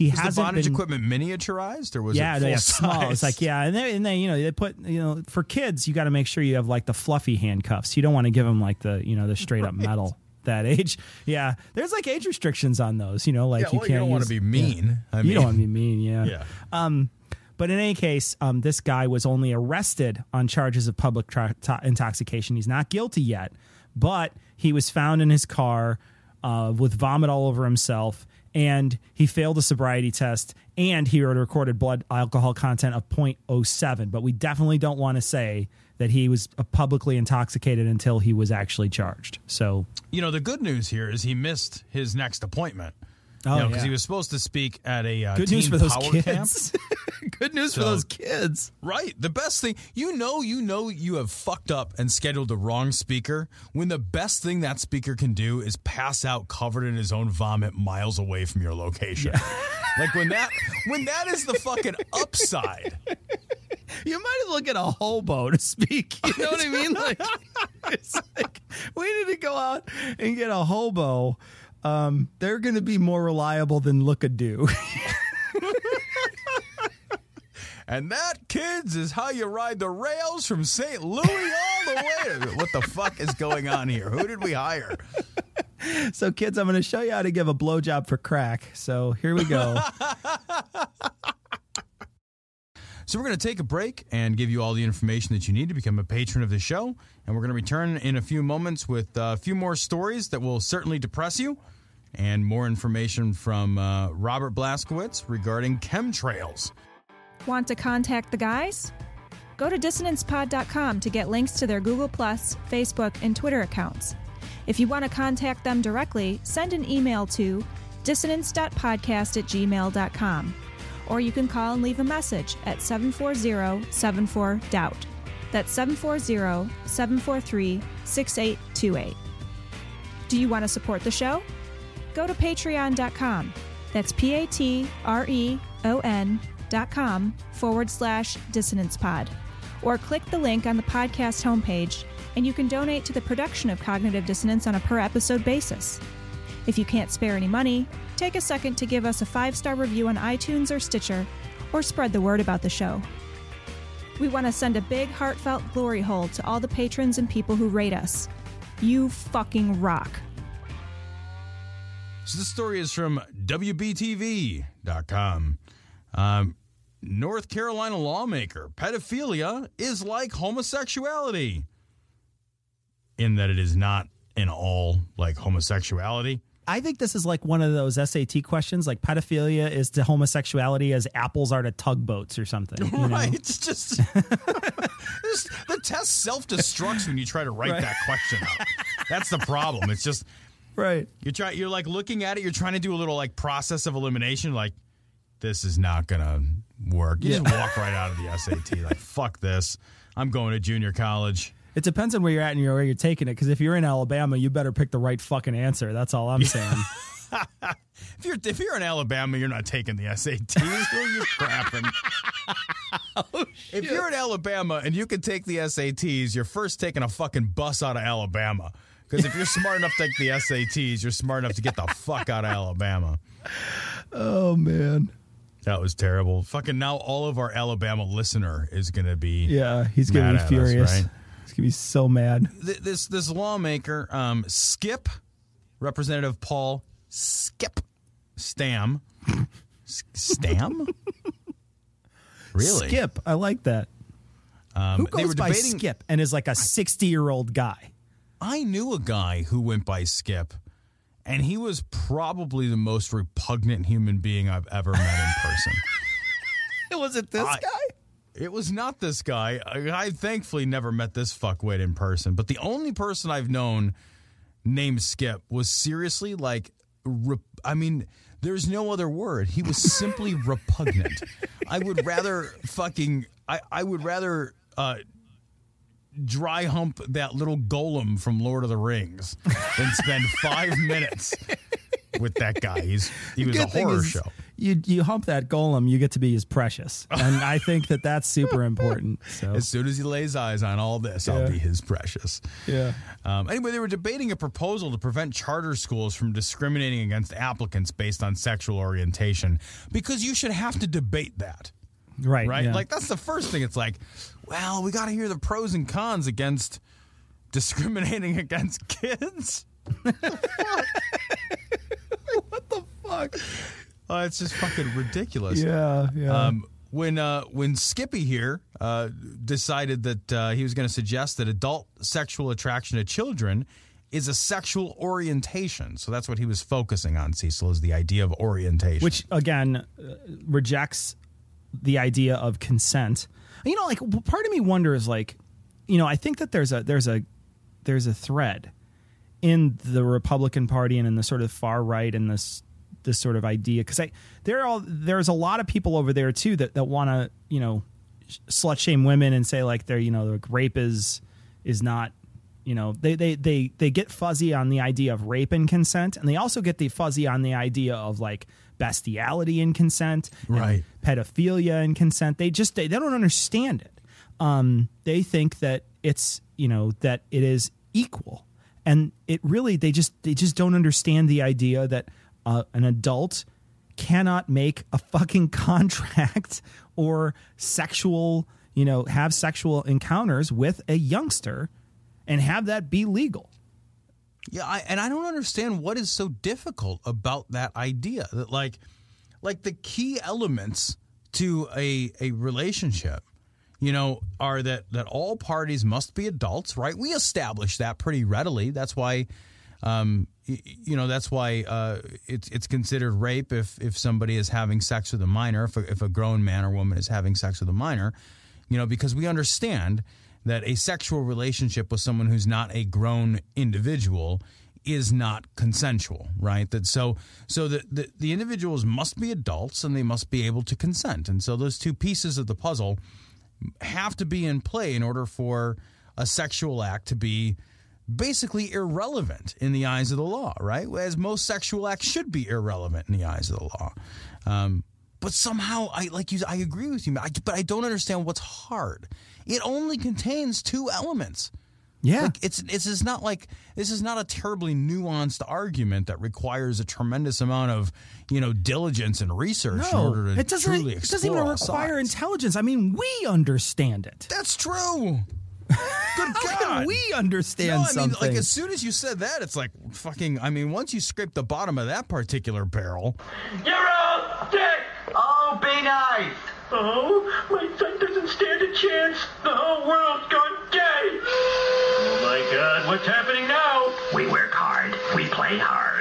he was hasn't bondage been, equipment miniaturized or was yeah, it full have small. It's like yeah, and then and they you know they put you know for kids you got to make sure you have like the fluffy handcuffs. You don't want to give them like the you know the straight up metal that age. Yeah, there's like age restrictions on those. You know, like Yeah, you well, can't. you don't wanna be mean. Yeah. I you don't want to be mean. Yeah. Yeah. Um, but in any case, um, this guy was only arrested on charges of public tra- to- intoxication. He's not guilty yet, but he was found in his car uh, with vomit all over himself, and he failed a sobriety test, and he had recorded blood alcohol content of 0.07. But we definitely don't want to say that he was publicly intoxicated until he was actually charged. So, you know the good news here is he missed his next appointment Oh, because yeah. he was supposed to speak at a uh, good news for those kids. *laughs* good news for those kids. Right. The best thing, you know, you know, you have fucked up and scheduled the wrong speaker when the best thing that speaker can do is pass out covered in his own vomit miles away from your location. *laughs* like when that, when that is the fucking upside. You might as well get a hobo to speak. *laughs* You know what I mean? Like, it's like we need to go out and get a hobo. Um, they're going to be more reliable than Lookadoo. *laughs* And that, kids, is how you ride the rails from St. Louis all the way. What the fuck is going on here? Who did we hire? so, kids, I'm going to show you how to give a blowjob for crack. So here we go. *laughs* So we're going to take a break and give you all the information that you need to become a patron of the show. And we're going to return in a few moments with uh, a few more stories that will certainly depress you and more information from uh, Robert Blaskiewicz regarding chemtrails. Want to contact the guys? Go to dissonancepod.com to get links to their Google, Facebook, and Twitter accounts. If you want to contact them directly, send an email to dissonance.podcast at gmail.com. Or you can call and leave a message at 740 74 Doubt. That's 740 743 6828. Do you want to support the show? Go to patreon.com. That's P A T R E O N dot com forward slash dissonance pod. Or click the link on the podcast homepage and you can donate to the production of Cognitive Dissonance on a per episode basis. If you can't spare any money, take a second to give us a five star review on iTunes or Stitcher, or spread the word about the show. We want to send a big, heartfelt glory hole to all the patrons and people who rate us. You fucking rock. So this story is from WBTV.com. Um, North Carolina lawmaker, pedophilia is like homosexuality in that it is not in all like homosexuality. I think this is like one of those SAT questions, like pedophilia is to homosexuality as apples are to tugboats or something. you know? Right. It's just, *laughs* just- the test self destructs when you try to write Right. that question out. That's the problem. It's just right. You try. You're like looking at it. You're trying to do a little like process of elimination. Like this is not gonna work. You just walk right out of the SAT. Like fuck this. I'm going to junior college. It depends on where you're at and where you're taking it. Because if you're in Alabama, you better pick the right fucking answer. That's all I'm saying. *laughs* If you're if you're in Alabama, you're not taking the SATs. Who you crapping? *laughs* Oh, if you're in Alabama and you can take the SATs, you're first taking a fucking bus out of Alabama. Because if you're smart enough to take the SATs, you're smart enough to get the fuck out of Alabama. oh man. That was terrible. Fucking now all of our Alabama listener is going to be Yeah, he's gonna be at us, furious. right? He's gonna be so mad. Th- This this lawmaker, um, Skip, Representative Paul Skip Stam, S- Stam, *laughs* really? Skip. I like that. Um, Who they goes were by debating. Skip and is like a 60 year old guy? I knew a guy who went by Skip, and he was probably the most repugnant human being I've ever met in person. Was *laughs* it this I- guy? It was not this guy. I, I thankfully never met this fuckwit in person, but the only person I've known named Skip was seriously like, rep- I mean, there's no other word. He was simply *laughs* repugnant. I would rather fucking, I, I would rather uh, dry hump that little Gollum from Lord of the Rings than spend five minutes with that guy. He's he was a Good thing horror is show. You you hump that Gollum, you get to be his precious, and I think that that's super important. So As soon as he lays eyes on all this, Yeah. I'll be his precious. yeah, Um, anyway, they were debating a proposal to prevent charter schools from discriminating against applicants based on sexual orientation because you should have to debate that, right, right? yeah. Like, that's the first thing. It's like, well, we got to hear the pros and cons against discriminating *laughs* against kids. *laughs* what the fuck? Uh, it's just fucking ridiculous. *laughs* yeah, yeah. Um, when uh, when Skippy here uh, decided that uh, he was going to suggest that adult sexual attraction to children is a sexual orientation, so that's what he was focusing on. Cecil is the idea of orientation, which again uh, rejects the idea of consent. You know, like part of me wonders, like, you know, I think that there's a there's a there's a thread in the Republican Party and in the sort of far right and this this sort of idea because I there are all there's a lot of people over there too that that want to you know slut shame women and say like they're you know like rape is is not you know they they they they get fuzzy on the idea of rape and consent and they also get the fuzzy on the idea of like bestiality and consent and Right. pedophilia and consent. They just they, they don't understand it. Um they think that it's you know that it is equal. And it really they just they just don't understand the idea that uh, an adult cannot make a fucking *laughs* contract or sexual you know have sexual encounters with a youngster and have that be legal Yeah, I, and I don't understand what is so difficult about that idea. That like, like the key elements to a a relationship, you know, are that that all parties must be adults, right? We establish that pretty readily. That's why, um, you know, that's why uh, it's it's considered rape if if somebody is having sex with a minor, if a, if a grown man or woman is having sex with a minor, you know, because we understand that a sexual relationship with someone who's not a grown individual is not consensual, right? That so so the, the the individuals must be adults and they must be able to consent. And so those two pieces of the puzzle have to be in play in order for a sexual act to be basically irrelevant in the eyes of the law, right? As most sexual acts should be irrelevant in the eyes of the law. Um, but somehow, I like you. I agree with you, I, but I don't understand what's hard. It only contains two elements. Yeah. Like, it's this is not like this is not a terribly nuanced argument that requires a tremendous amount of you know diligence and research in order to it doesn't. truly It doesn't even require sides. intelligence. I mean, we understand it. That's true. Good How God. can we understand no, I mean, something? like as soon as you said that, it's like fucking. I mean, once you scrape the bottom of that particular barrel, You're all dead! Oh, be nice! Oh, my son doesn't stand a chance. The whole world's gone gay. Oh my god, what's happening now? We work hard. We play hard.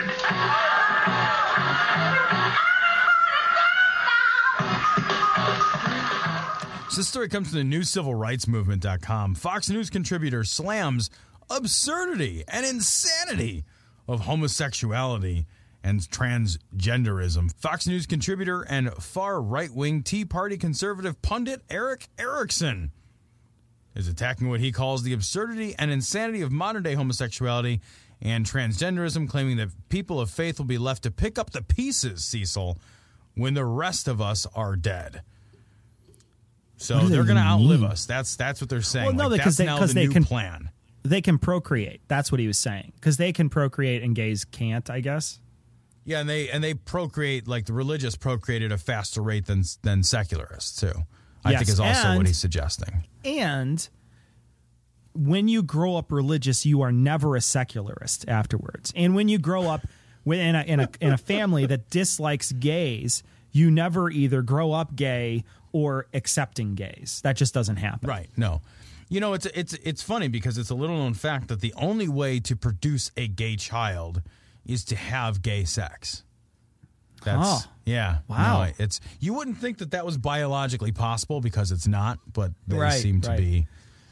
This story comes from the new civil rights movement.com. Fox News contributor slams absurdity and insanity of homosexuality and transgenderism. Fox News contributor and far right wing Tea Party conservative pundit Erick Erickson is attacking what he calls the absurdity and insanity of modern day homosexuality and transgenderism, claiming that people of faith will be left to pick up the pieces, Cecil, when the rest of us are dead. So they're going to outlive us. That's that's what they're saying. Well, no, Like, because they the they can plan. They can procreate. That's what he was saying. Because they can procreate and gays can't. I guess. Yeah, and they and they procreate like the religious procreate at a faster rate than than secularists too. I Yes, think is also and- what he's suggesting. And when you grow up religious, you are never a secularist afterwards. And when you grow up in a, in a, in a family that dislikes gays, you never either grow up gay or accepting gays. That just doesn't happen. Right. No. You know, it's it's it's funny because it's a little known fact that the only way to produce a gay child is to have gay sex. That's yeah. Wow. No, it's you wouldn't think that that was biologically possible because it's not, but they Right, seem to right. be.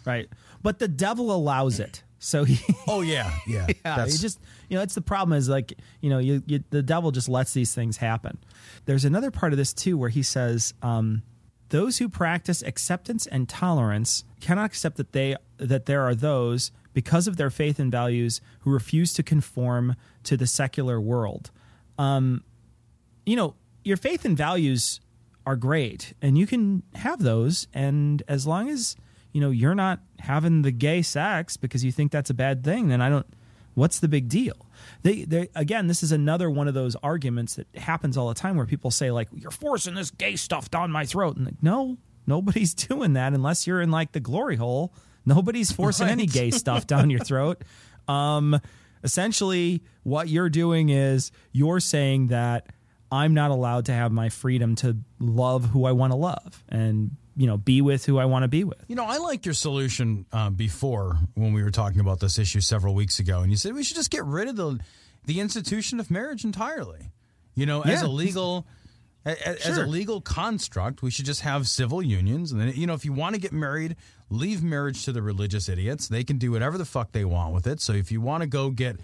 Right. But the devil allows it. So he *laughs* Oh yeah, yeah. *laughs* yeah, That's- just you know, it's the problem is like you know, you, you the devil just lets these things happen. There's another part of this too where he says, um, "Those who practice acceptance and tolerance cannot accept that they that there are those because of their faith and values who refuse to conform to the secular world." Um, you know, your faith and values are great, and you can have those, and as long as you know you're not having the gay sex because you think that's a bad thing, then I don't. What's the big deal? They, they again, this is another one of those arguments that happens all the time where people say like, "You're forcing this gay stuff down my throat," and like, no, nobody's *laughs* doing that unless you're in like the glory hole. Nobody's forcing any gay stuff down your throat. *laughs* Um, essentially, what you're doing is you're saying that I'm not allowed to have my freedom to love who I want to love and you know be with who I want to be with. You know, I liked your solution uh, before when we were talking about this issue several weeks ago, and you said we should just get rid of the the institution of marriage entirely. You know, as a legal a- a- as a legal construct, we should just have civil unions, and then you know, if you want to get married, leave marriage to the religious idiots. They can do whatever the fuck they want with it. So if you want to go get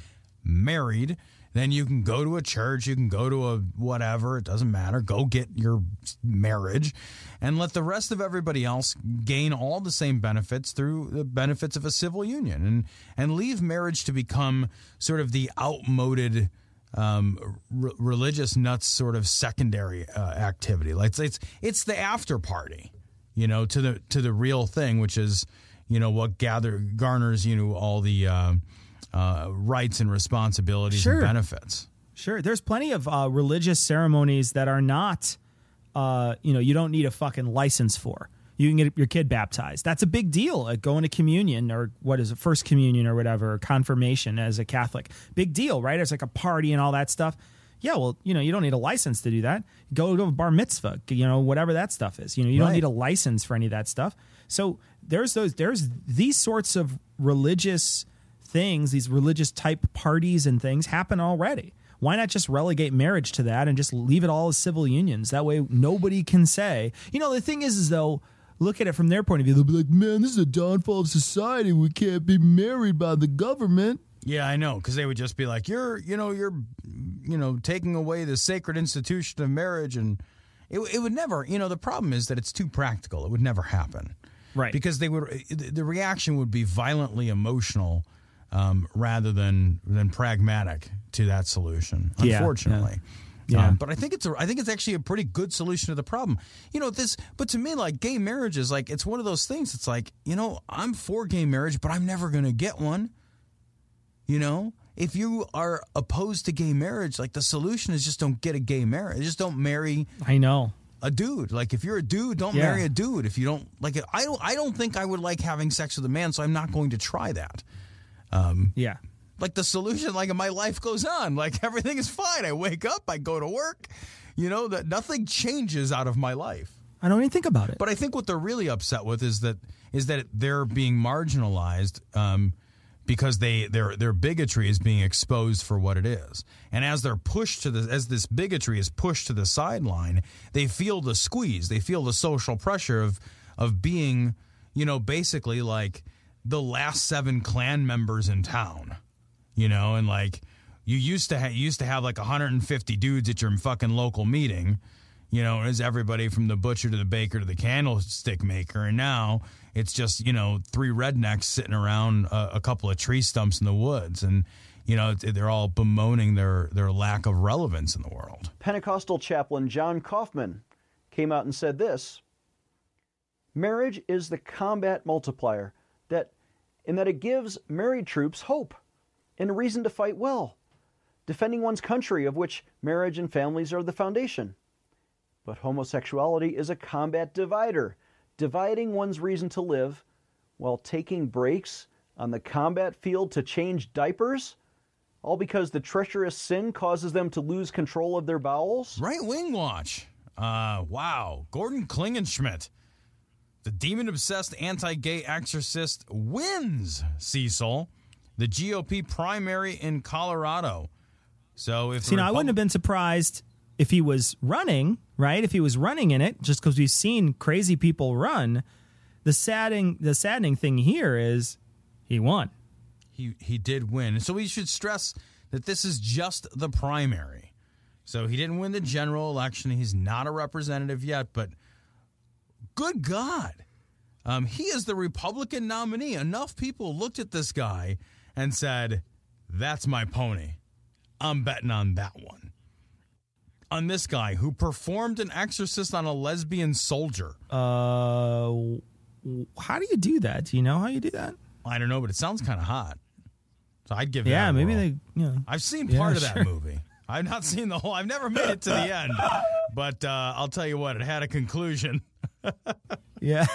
married. Then you can go to a church, you can go to a whatever, it doesn't matter. Go get your marriage and let the rest of everybody else gain all the same benefits through the benefits of a civil union and and leave marriage to become sort of the outmoded um, r- religious nuts sort of secondary uh, activity. Like it's, it's it's the after party, you know, to the to the real thing, which is you know what gather garners you know all the uh, uh, rights and responsibilities Sure. and benefits. Sure, there's plenty of uh, religious ceremonies that are not, uh, you know, you don't need a fucking license for. You can get your kid baptized. That's a big deal. Like going to communion or what is it, first communion or whatever, or confirmation as a Catholic. Big deal, right? It's like a party and all that stuff. Yeah, well, you know, you don't need a license to do that. Go to a bar mitzvah, you know, whatever that stuff is. You know, you don't need a license for any of that stuff. So there's those, there's these sorts of religious things, these religious type parties and things happen already. Why not just relegate marriage to that and just leave it all as civil unions? That way, nobody can say. You know, the thing is, is though, look at it from their point of view. They'll be like, "Man, this is a downfall of society. We can't be married by the government." Yeah, I know, because they would just be like, "You're, you know, you're, you know, taking away the sacred institution of marriage," and it, it would never. You know, the problem is that it's too practical. It would never happen, right? Because they would, the reaction would be violently emotional, um, rather than than pragmatic to that solution. Yeah, Unfortunately, Yeah. Um, but I think it's a, I think it's actually a pretty good solution to the problem. You know this, but to me, like gay marriage is like it's one of those things. It's like you know I'm for gay marriage, but I'm never going to get one. You know, if you are opposed to gay marriage, like the solution is just don't get a gay marriage. Just don't marry I know. a dude. Like if you're a dude, don't Yeah. marry a dude. If you don't like it, I don't. I don't think I would like having sex with a man, so I'm not going to try that. Um, Yeah. like the solution, like my life goes on. Like *laughs* everything is fine. I wake up, I go to work. You know that nothing changes out of my life. I don't even think about it. But I think what they're really upset with is that is that they're being marginalized um, because they their their bigotry is being exposed for what it is. And as they're pushed to the as this bigotry is pushed to the sideline, they feel the squeeze. They feel the social pressure of of being, you know, basically like the last seven clan members in town. You know, and like you used to ha- you used to have like 150 dudes at your fucking local meeting you know, is everybody from the butcher to the baker to the candlestick maker, and now it's just you know three rednecks sitting around a, a couple of tree stumps in the woods, and you know they're all bemoaning their their lack of relevance in the world. Pentecostal chaplain John Kaufman came out and said this Marriage is the combat multiplier in that it gives married troops hope and a reason to fight well, defending one's country of which marriage and families are the foundation. But homosexuality is a combat divider, dividing one's reason to live while taking breaks on the combat field to change diapers, all because the treacherous sin causes them to lose control of their bowels. Right wing watch. Uh, wow, Gordon Klingenschmitt, the demon obsessed anti gay exorcist, wins Cecil, the GOP primary in Colorado. So if See, the now I wouldn't have been surprised if he was running, right? If he was running in it, just because we've seen crazy people run. The saddening, the saddening thing here is he won. he he did win. So we should stress that this is just the primary. So he didn't win the general election. He's not a representative yet, but good God. Um, he is the Republican nominee. Enough people looked at this guy and said, That's my pony. I'm betting on that one. On this guy who performed an exorcist on a lesbian soldier. Uh, how do you do that? Do you know how you do that? I don't know, but it sounds kind of hot. So I'd give that Yeah, a maybe they. You know, I've seen Yeah, part of sure. that movie. I've not seen the whole. I've never made it to the end, *laughs* but uh, I'll tell you what, it had a conclusion. *laughs* *laughs* Yeah.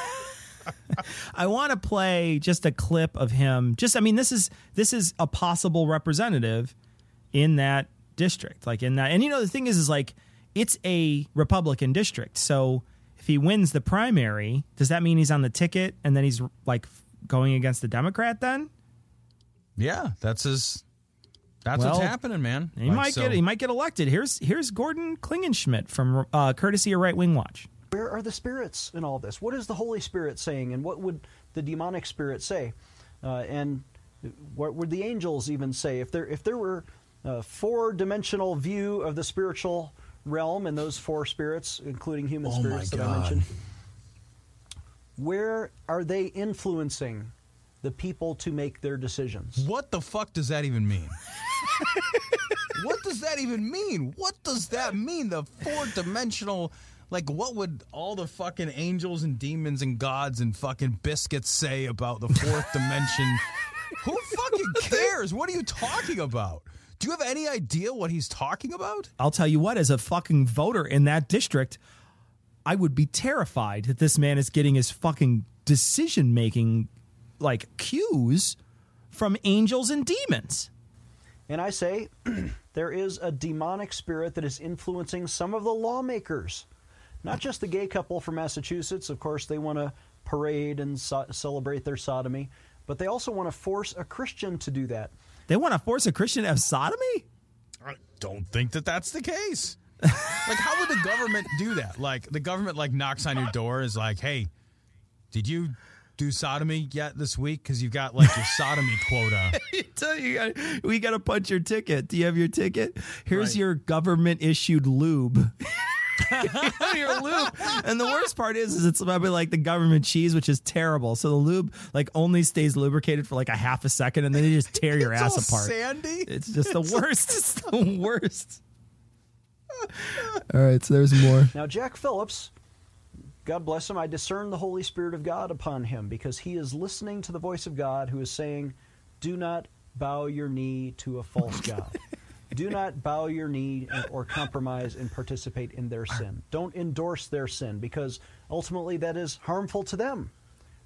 I want to play just a clip of him. Just I mean this is this is a possible representative in that district. Like in that and you know the thing is is like it's a Republican district. So if he wins the primary, does that mean he's on the ticket and then he's like going against the Democrat then? Yeah, that's his. That's Well, what's happening, man. He Like, might so- get he might get elected. Here's here's Gordon Klingenschmitt from uh, courtesy of Right Wing Watch. Where are the spirits in all this? What is the Holy Spirit saying, and what would the demonic spirit say? Uh, and what would the angels even say if there if there were a four dimensional view of the spiritual realm and those four spirits, including human Oh spirits that I mentioned? Where are they influencing the people to make their decisions? What the fuck does that even mean? *laughs* what does that even mean? What does that mean? The four dimensional. Like, what would all the fucking angels and demons and gods and fucking biscuits say about the fourth dimension? *laughs* Who fucking cares? What are you talking about? Do you have any idea what he's talking about? I'll tell you what, as a fucking voter in that district, I would be terrified that this man is getting his fucking decision making like cues from angels and demons. And I say *clears throat* there is a demonic spirit that is influencing some of the lawmakers. Not just the gay couple from Massachusetts. Of course, they want to parade and so- celebrate their sodomy, but they also want to force a Christian to do that. They want to force a Christian to have sodomy? I don't think that that's the case. like, how would the government do that? Like, the government like knocks on your door, is like, "Hey, did you do sodomy yet this week? Because you've got like your sodomy quota." *laughs* Tell you, we got to punch your ticket. Do you have your ticket? Here's Right. your government issued lube. *laughs* *laughs* your lube. And the worst part is, is it's probably like the government cheese, which is terrible. So the lube like only stays lubricated for like a half a second, and then they just tear your It's ass all apart. sandy. It's just the worst. It's the worst. All right, so there's more. Now, Jack Phillips, God bless him, I discern the Holy Spirit of God upon him because he is listening to the voice of God who is saying, Do not bow your knee to a false *laughs* God. Do not bow your knee or compromise and participate in their sin. Don't endorse their sin because ultimately that is harmful to them.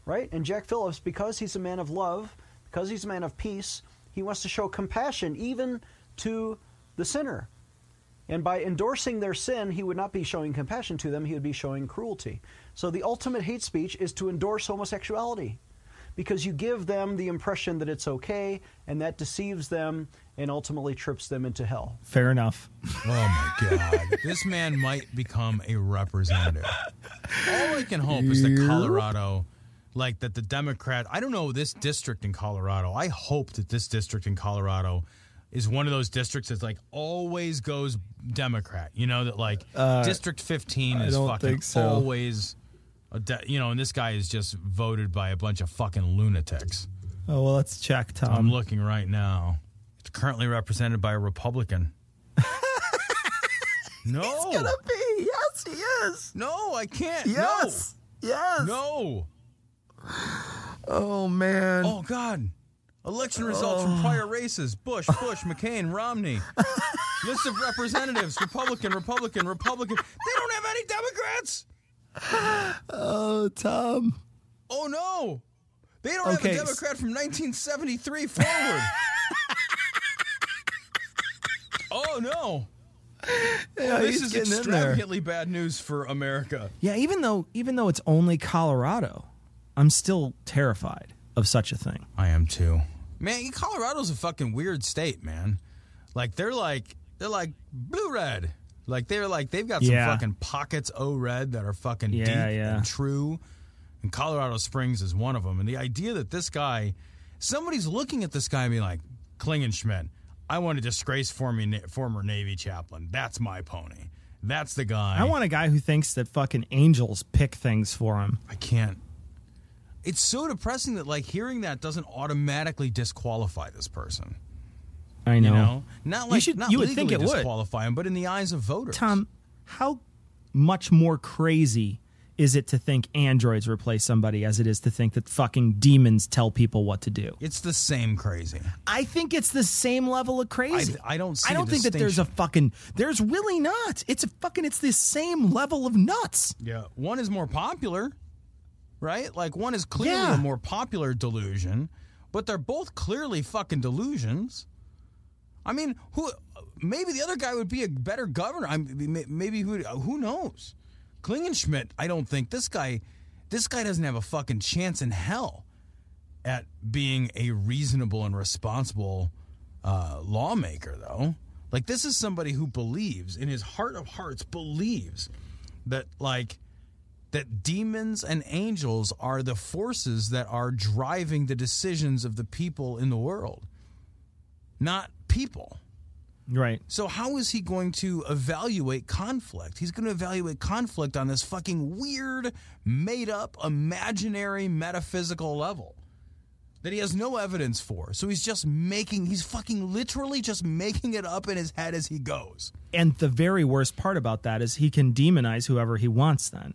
Right? And Jack Phillips, because he's a man of love, because he's a man of peace, he wants to show compassion even to the sinner. And by endorsing their sin, he would not be showing compassion to them, he would be showing cruelty. So the ultimate hate speech is to endorse homosexuality because you give them the impression that it's okay, and that deceives them and ultimately trips them into hell. Fair enough. Oh my God. *laughs* this man might become a representative. All I can hope is that Colorado, like that the Democrat, I don't know this district in Colorado. I hope that this district in Colorado is one of those districts that's like always goes Democrat. You know, that like Uh, District 15 I is fucking so. always, a de- you know, and this guy is just voted by a bunch of fucking lunatics. Oh well, let's check, Tom. I'm looking right now. It's currently represented by a Republican. *laughs* no. He's gonna be. Yes, he is. No, I can't. Yes. Yes. No. *sighs* Oh man. Oh God. Election results from oh. prior races: Bush, Bush, McCain, Romney. *laughs* List of representatives: Republican, Republican, Republican. They don't have any Democrats. Oh, Tom. Oh no. They don't Okay, have a Democrat from 1973 forward. *laughs* oh no. Yeah, oh, this is extravagantly bad news for America. Yeah, even though even though it's only Colorado, I'm still terrified of such a thing. I am too. Man, Colorado's a fucking weird state, man. Like they're like they're like blue red. Like they're like they've got some Yeah. fucking pockets o red that are fucking Yeah, deep yeah. and true. And Colorado Springs is one of them. And the idea that this guy, somebody's looking at this guy and be like, Klingenschmitt, I want to disgrace former former Navy chaplain. That's my pony. That's the guy. I want a guy who thinks that fucking angels pick things for him. I can't. It's so depressing that like hearing that doesn't automatically disqualify this person. I know. You know, not You like should- not you would think it would. disqualify him, but in the eyes of voters. Tom, how much more crazy is it to think androids replace somebody as it is to think that fucking demons tell people what to do? it's the same crazy. I think it's the same level of crazy. I- I don't see I don't think that there's a fucking. There's really not. It's a fucking. It's the same level of nuts. Yeah, one is more popular, right? Like one is clearly Yeah. a more popular delusion, but they're both clearly fucking delusions. I mean, who? Maybe the other guy would be a better governor. I maybe who? Who knows? Klingenschmitt. I don't think this guy. This guy doesn't have a fucking chance in hell at being a reasonable and responsible uh, lawmaker, though. Like this is somebody who believes in his heart of hearts believes that like that demons and angels are the forces that are driving the decisions of the people in the world, not people. Right. So how is he going to evaluate conflict? He's going to evaluate conflict on this fucking weird, made up, imaginary, metaphysical level that he has no evidence for. So he's just making he's fucking literally just making it up in his head as he goes. And the very worst part about that is he can demonize whoever he wants then.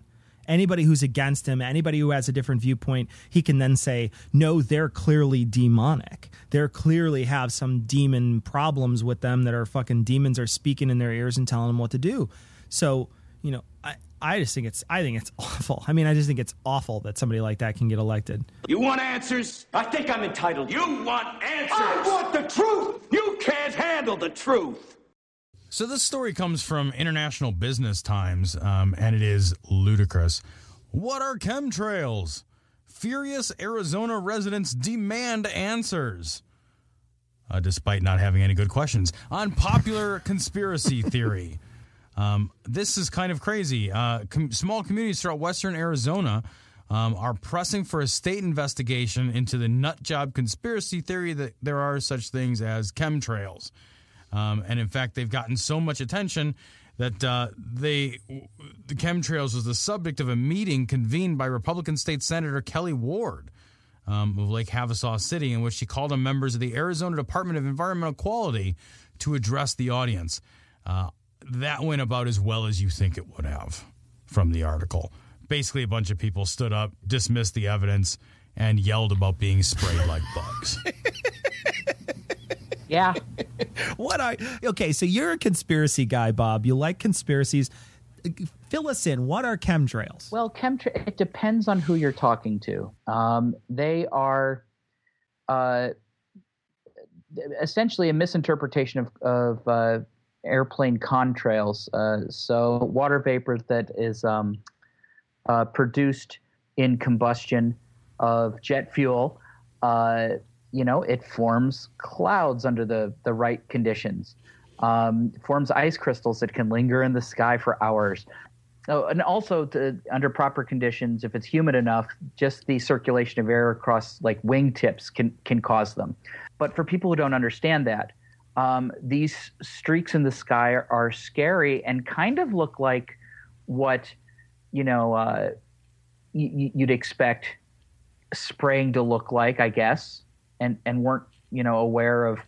Anybody who's against him, anybody who has a different viewpoint, he can then say, no, they're clearly demonic. They're clearly have some demon problems with them that are fucking demons are speaking in their ears and telling them what to do. So, you know, I, I just think it's I think it's *laughs* awful. I mean, I just think it's awful that somebody like that can get elected. You want answers? I think I'm entitled. You want answers? I want the truth. You can't handle the truth. So this story comes from International Business Times, um, and it is ludicrous. What are chemtrails? Furious Arizona residents demand answers. Uh, despite not having any good questions on popular conspiracy *laughs* theory. Um, this is kind of crazy. Uh, com- small communities throughout western Arizona um, are pressing for a state investigation into the nut job conspiracy theory that there are such things as chemtrails. Um, and in fact, they've gotten so much attention that uh, they the chemtrails was the subject of a meeting convened by Republican State Senator Kelli Ward um, of Lake Havasu City, in which she called on members of the Arizona Department of Environmental Quality to address the audience. Uh, that went about as well as you think it would have from the article. Basically, a bunch of people stood up, dismissed the evidence, and yelled about being sprayed like bugs. *laughs* Yeah. *laughs* what I okay? So you're a conspiracy guy, Bob. You like conspiracies. Fill us in. What are chemtrails? Well, chemtra- it depends on who you're talking to. Um, they are uh, essentially a misinterpretation of, of uh, airplane contrails. Uh, so, water vapor that is um, uh, produced in combustion of jet fuel, uh, you know, it forms clouds under the, the right conditions. Um, forms ice crystals that can linger in the sky for hours. Oh, and also, to, under proper conditions, if it's humid enough, just the circulation of air across like wingtips can can cause them. But for people who don't understand that, um, these streaks in the sky are, are, scary and kind of look like what you know uh, y- you'd expect spraying to look like, I guess, and and weren't you know aware of.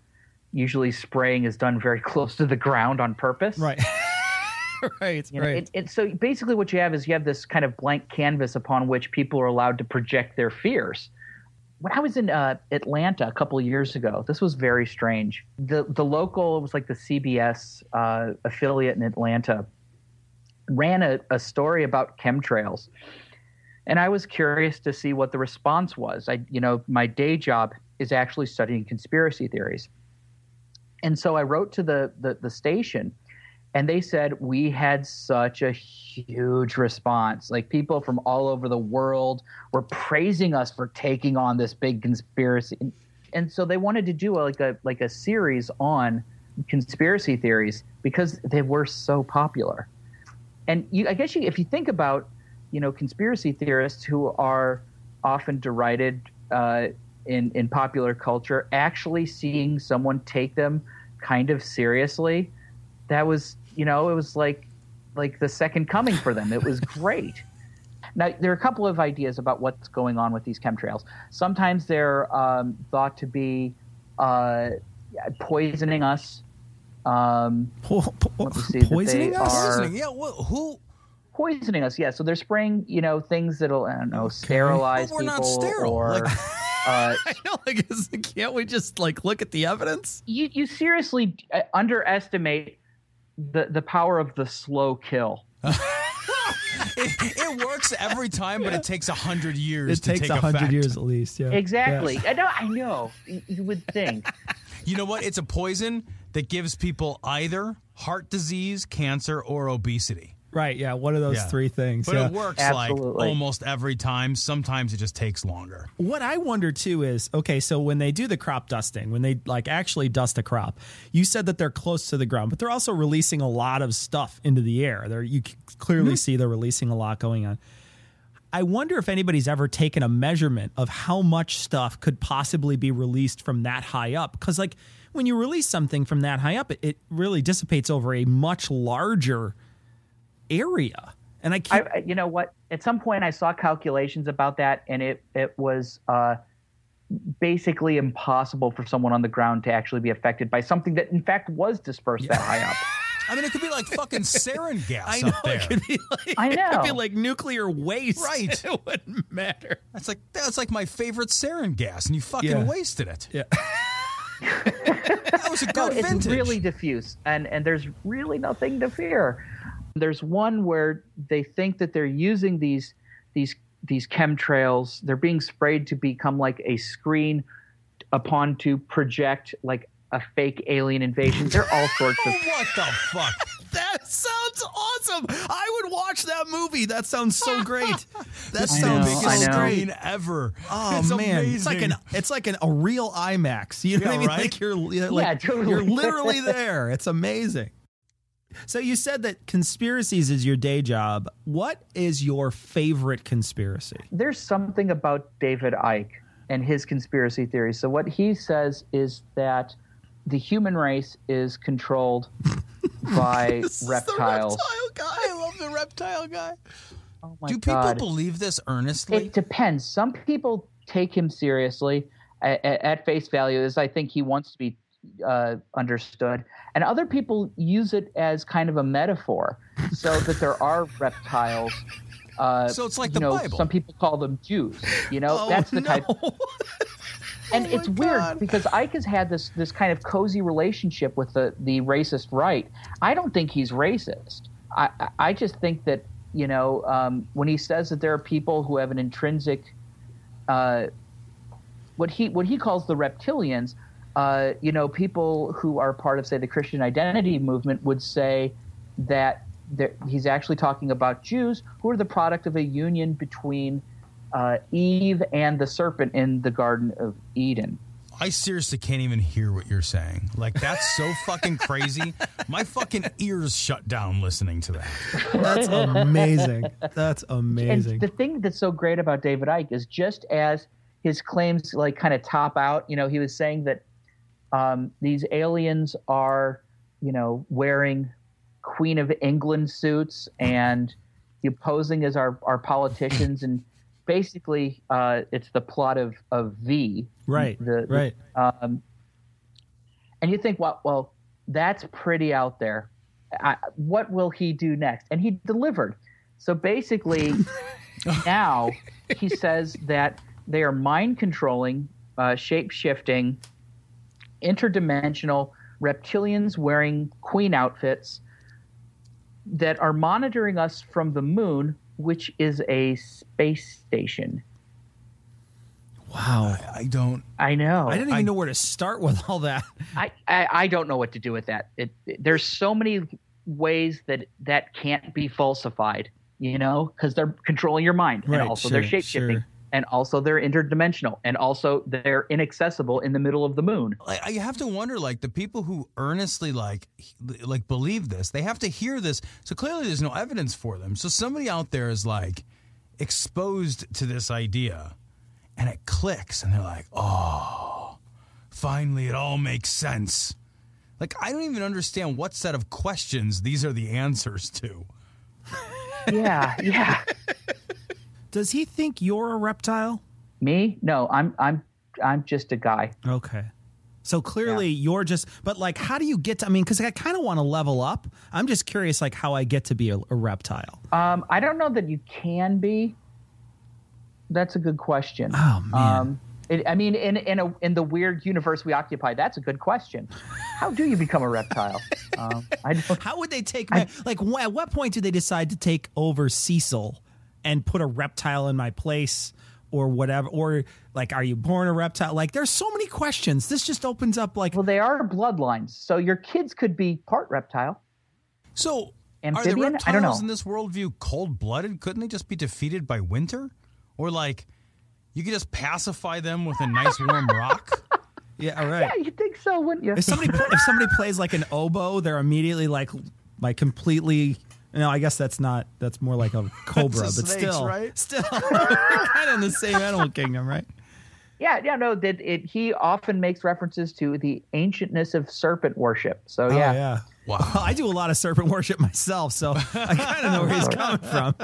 Usually, spraying is done very *laughs* close to the ground on purpose. Right. *laughs* right, you know, right. It, it, so basically, what you have is you have this kind of blank canvas upon which people are allowed to project their fears. When I was in uh, Atlanta a couple of years ago, this was very strange. The the local it was like the CBS uh, affiliate in Atlanta ran a, a story about chemtrails, and I was curious to see what the response was. I you know my day job is actually studying conspiracy theories, and so I wrote to the, the, the station and they said we had such a huge response. Like people from all over the world were praising us for taking on this big conspiracy. And, so they wanted to do like a like a series on conspiracy theories because they were so popular. And you i guess you, if you think about you know conspiracy theorists who are often derided uh, in in popular culture actually seeing someone take them kind of seriously that was you know it was like like the second coming for them it was *laughs* great now there are a couple of ideas about what's going on with these chemtrails sometimes they're um, thought to be uh, poisoning us um, let me see, poisoning us? Poisoning? Yeah, well, who? poisoning us yeah so they're spraying you know things that'll i don't know sterilize But we're not people sterile, or like- uh, *laughs* I know, like, is- can't we just like look at the evidence? you you seriously uh, underestimate the the power of the slow kill. *laughs* It, it works every time, but it takes a hundred years It to takes a hundred years at least. Yeah, Exactly. Yeah. I know. I know. You you would think. *laughs* You know what? It's a poison that gives people either heart disease, cancer, or obesity. Right. Yeah. One of those Yeah. three things. But yeah. it works Absolutely. like almost every time. Sometimes it just takes longer. What I wonder too is okay, so when they do the crop dusting, when they like actually dust a crop, you said that they're close to the ground, but they're also releasing a lot of stuff into the air. There, you c- clearly mm-hmm. see they're releasing a lot going on. I wonder if anybody's ever taken a measurement of how much stuff could possibly be released from that high up. Because like when you release something from that high up, it, it really dissipates over a much larger area. And I I, can't. I- you know what? At some point, I saw calculations about that, and it it was uh, basically impossible for someone on the ground to actually be affected by something that, in fact, was dispersed that high up. *laughs* I mean, it could be like fucking *laughs* sarin gas I know up there. it could be like I it could be like nuclear waste. Right. *laughs* It wouldn't matter. That's like that's like my favorite sarin gas, and you fucking Yeah. wasted it. Yeah. That was a No, good it's really diffuse, and and there's really nothing to fear. There's one where they think that they're using these these these chemtrails. They're being sprayed to become like a screen upon to project like a fake alien invasion. They're all sorts of. *laughs* what the fuck? *laughs* That sounds awesome. I would watch that movie. That sounds so great. *laughs* That I sounds know, so I ever. Oh It's man, it's like an it's like an, a real IMAX. You know Yeah, what I mean? right? Like you're you're like Yeah, totally. you're literally there. It's amazing. So you said that conspiracies is your day job. What is your favorite conspiracy? There's something about David Icke and his conspiracy theories. So what he says is that the human race is controlled *laughs* by This is the reptiles. reptile guy. I love the reptile guy. Oh my Do people God. believe this earnestly? It depends. Some people take him seriously at, at face value, as I think he wants to be uh, understood, and other people use it as kind of a metaphor, so that there are *laughs* reptiles. Uh, So it's like you the know, Bible. Some people call them Jews. You know, Oh, that's the type. *laughs* no. and it's weird because Icke has had this this kind of cozy relationship with the the racist right. I don't think he's racist. I I- I just think that you know um, when he says that there are people who have an intrinsic, uh, what he what he calls the reptilians. Uh, you know, people who are part of, say, the Christian identity movement would say that he's actually talking about Jews who are the product of a union between uh, Eve and the serpent in the Garden of Eden. I seriously can't even hear what you're saying. Like that's so *laughs* fucking crazy. My fucking ears shut down listening to that. That's amazing. That's amazing. And the thing that's so great about David Icke is just as his claims like kind of top out, you know, he was saying that um, these aliens are, you know, wearing Queen of England suits and you know, posing as our, our politicians and basically uh, it's the plot of, of V. Right, The, the- right. um, and you think, well, well, that's pretty out there. I, what will he do next? And he delivered. So basically, *laughs* now he says that they are mind controlling, uh, shape shifting, interdimensional reptilians wearing queen outfits that are monitoring us from the moon, which is a space station. wow. I don't. I know. I didn't even know where to start with all that. I, I, I don't know what to do with that. It, it- there's so many ways that that can't be falsified, you know, because they're controlling your mind, Right, and also they're sure, shape shifting, sure. And also they're interdimensional, and also they're inaccessible in the middle of the moon. Like, I have to wonder, like the people who earnestly like like believe this, they have to hear this. So clearly, there's no evidence for them. So somebody out there is like exposed to this idea, and it clicks, and they're like, "Oh, finally, it all makes sense." Like I don't even understand what set of questions these are the answers to. *laughs* Yeah, yeah. Does he think you're a reptile? Me? No, I'm I'm I'm just a guy. Okay. So clearly you're just, but like, how do you get to, I mean, because I kind of want to level up. I'm just curious, like, how I get to be a, a reptile. Um, I don't know that you can be. That's a good question. Oh, man. Um, it, I mean, in in a in the weird universe we occupy, that's a good question. How do you become a reptile? *laughs* um. How would they take me? Like, at what point do they decide to take over Cecil and put a reptile in my place or whatever? Or, like, are you born a reptile? Like, there's so many questions. This just opens up, like, Well, they are bloodlines, so your kids could be part reptile. So are the Amphibian? reptiles I don't know. in this worldview cold blooded? Couldn't they just be defeated by winter? Or like you could just pacify them with a nice warm *laughs* rock? yeah, all right. Yeah, you think so, wouldn't you? if somebody if somebody plays like an oboe, they're immediately like like completely. No, I guess that's not. That's more like a *laughs* cobra, a but snakes, still, right? *laughs* still *laughs* kind of in the same animal kingdom, right? Yeah, yeah, no. That it. He often makes references to the ancientness of serpent worship. So Oh yeah, yeah. Wow. Well, I do a lot of serpent worship myself, so I kind of know where he's coming from.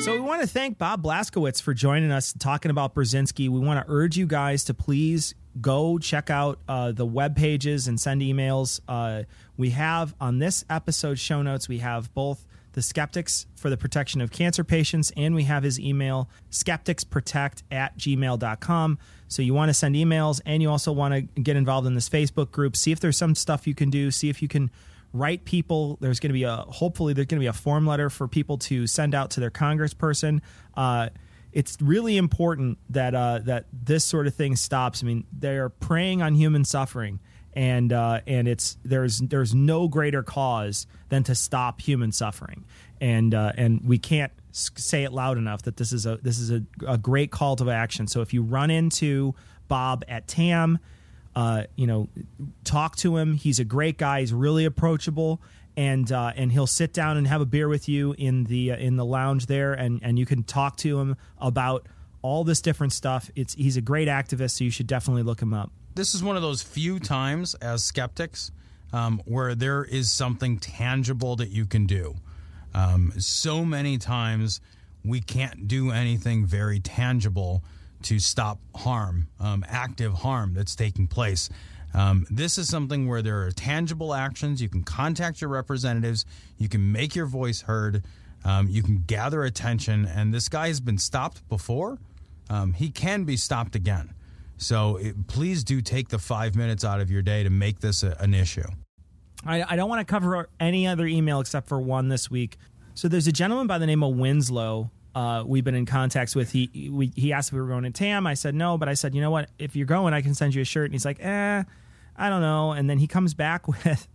So we want to thank Bob Blaskiewicz for joining us talking about Burzynski. We want to urge you guys to please go check out uh, the web pages and send emails. Uh, we have on this episode show notes, we have both the skeptics for the protection of cancer patients and we have his email skepticsprotect at gmail.com so you want to send emails and you also want to get involved in this facebook group see if there's some stuff you can do see if you can write people. There's going to be a hopefully there's going to be a form letter for people to send out to their congressperson. Uh, it's really important that uh, that this sort of thing stops i mean they're preying on human suffering and uh, and it's there's there's no greater cause than to stop human suffering, and uh, and we can't say it loud enough that this is a this is a, a great call to action. So if you run into Bob at TAM, uh, you know, talk to him. He's a great guy. He's really approachable. And, uh, and he'll sit down and have a beer with you in the uh, in the lounge there, and, and you can talk to him about all this different stuff. It's he's a great activist, so you should definitely look him up. this is one of those few times as skeptics um, where there is something tangible that you can do. Um, so many times we can't do anything very tangible to stop harm, um, active harm that's taking place. Um, this is something where there are tangible actions. You can contact your representatives, you can make your voice heard, um, you can gather attention. And this guy has been stopped before. Um, he can be stopped again. So it, please do take the five minutes out of your day to make this a, an issue. I, I don't want to cover any other email except for one this week. So there's a gentleman by the name of Winslow. Uh, we've been in contacts with. He we, he asked if we were going to TAM. I said no, but I said you know what? If you're going, I can send you a shirt. And he's like, eh, I don't know. And then he comes back *laughs* with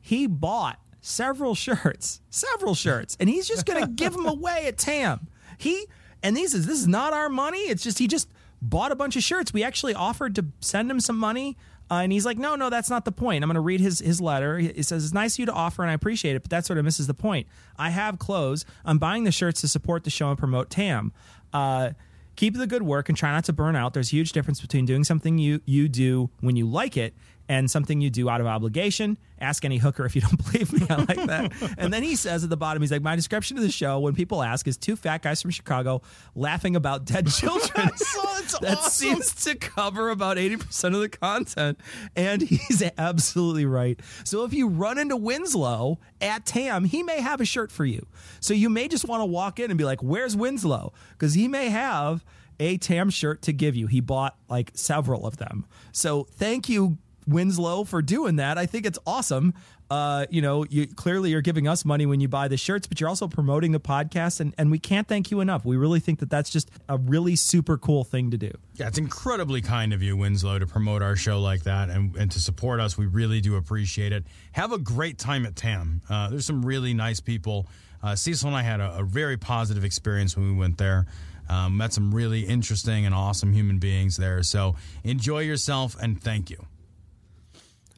he bought several shirts, several shirts, and he's just going *laughs* to give them away at TAM. He and these is this is not our money. It's just he just bought a bunch of shirts. We actually offered to send him some money. Uh, and he's like, no, no, that's not the point. I'm going to read his his letter. He says it's nice of you to offer, and I appreciate it, but that sort of misses the point. I have clothes. I'm buying the shirts to support the show and promote TAM. Uh, keep the good work and try not to burn out. There's a huge difference between doing something you you do when you like it and something you do out of obligation. Ask any hooker if you don't *laughs* believe me. I like that. and then he says at the bottom, he's like, My description of the show, when people ask, is two fat guys from Chicago laughing about dead children. *laughs* *laughs* that awesome. seems to cover about 80% of the content. And he's absolutely right. So if you run into Winslow at TAM, he may have a shirt for you. So you may just want to walk in and be like, Where's Winslow? Because he may have a TAM shirt to give you. He bought like several of them. So thank you, Winslow for doing that. I think it's awesome. Uh, you know, you clearly you're giving us money when you buy the shirts, but you're also promoting the podcast, and, and we can't thank you enough. We really think that that's just a really super cool thing to do. Yeah, it's incredibly kind of you, Winslow, to promote our show like that and, and to support us. We really do appreciate it. Have a great time at TAM. Uh, there's some really nice people. Uh, Cecil and I had a, a very positive experience when we went there. Um, met some really interesting and awesome human beings there. So enjoy yourself and thank you.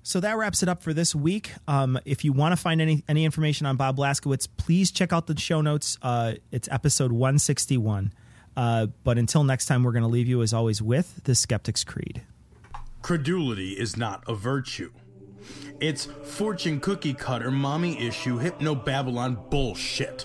So that wraps it up for this week. Um, if you want to find any any information on Bob Blaskiewicz, please check out the show notes. Uh, it's episode 161. Uh, but until next time, we're going to leave you as always with the Skeptic's Creed. Credulity is not a virtue. It's fortune cookie cutter, mommy issue, hypno Babylon bullshit.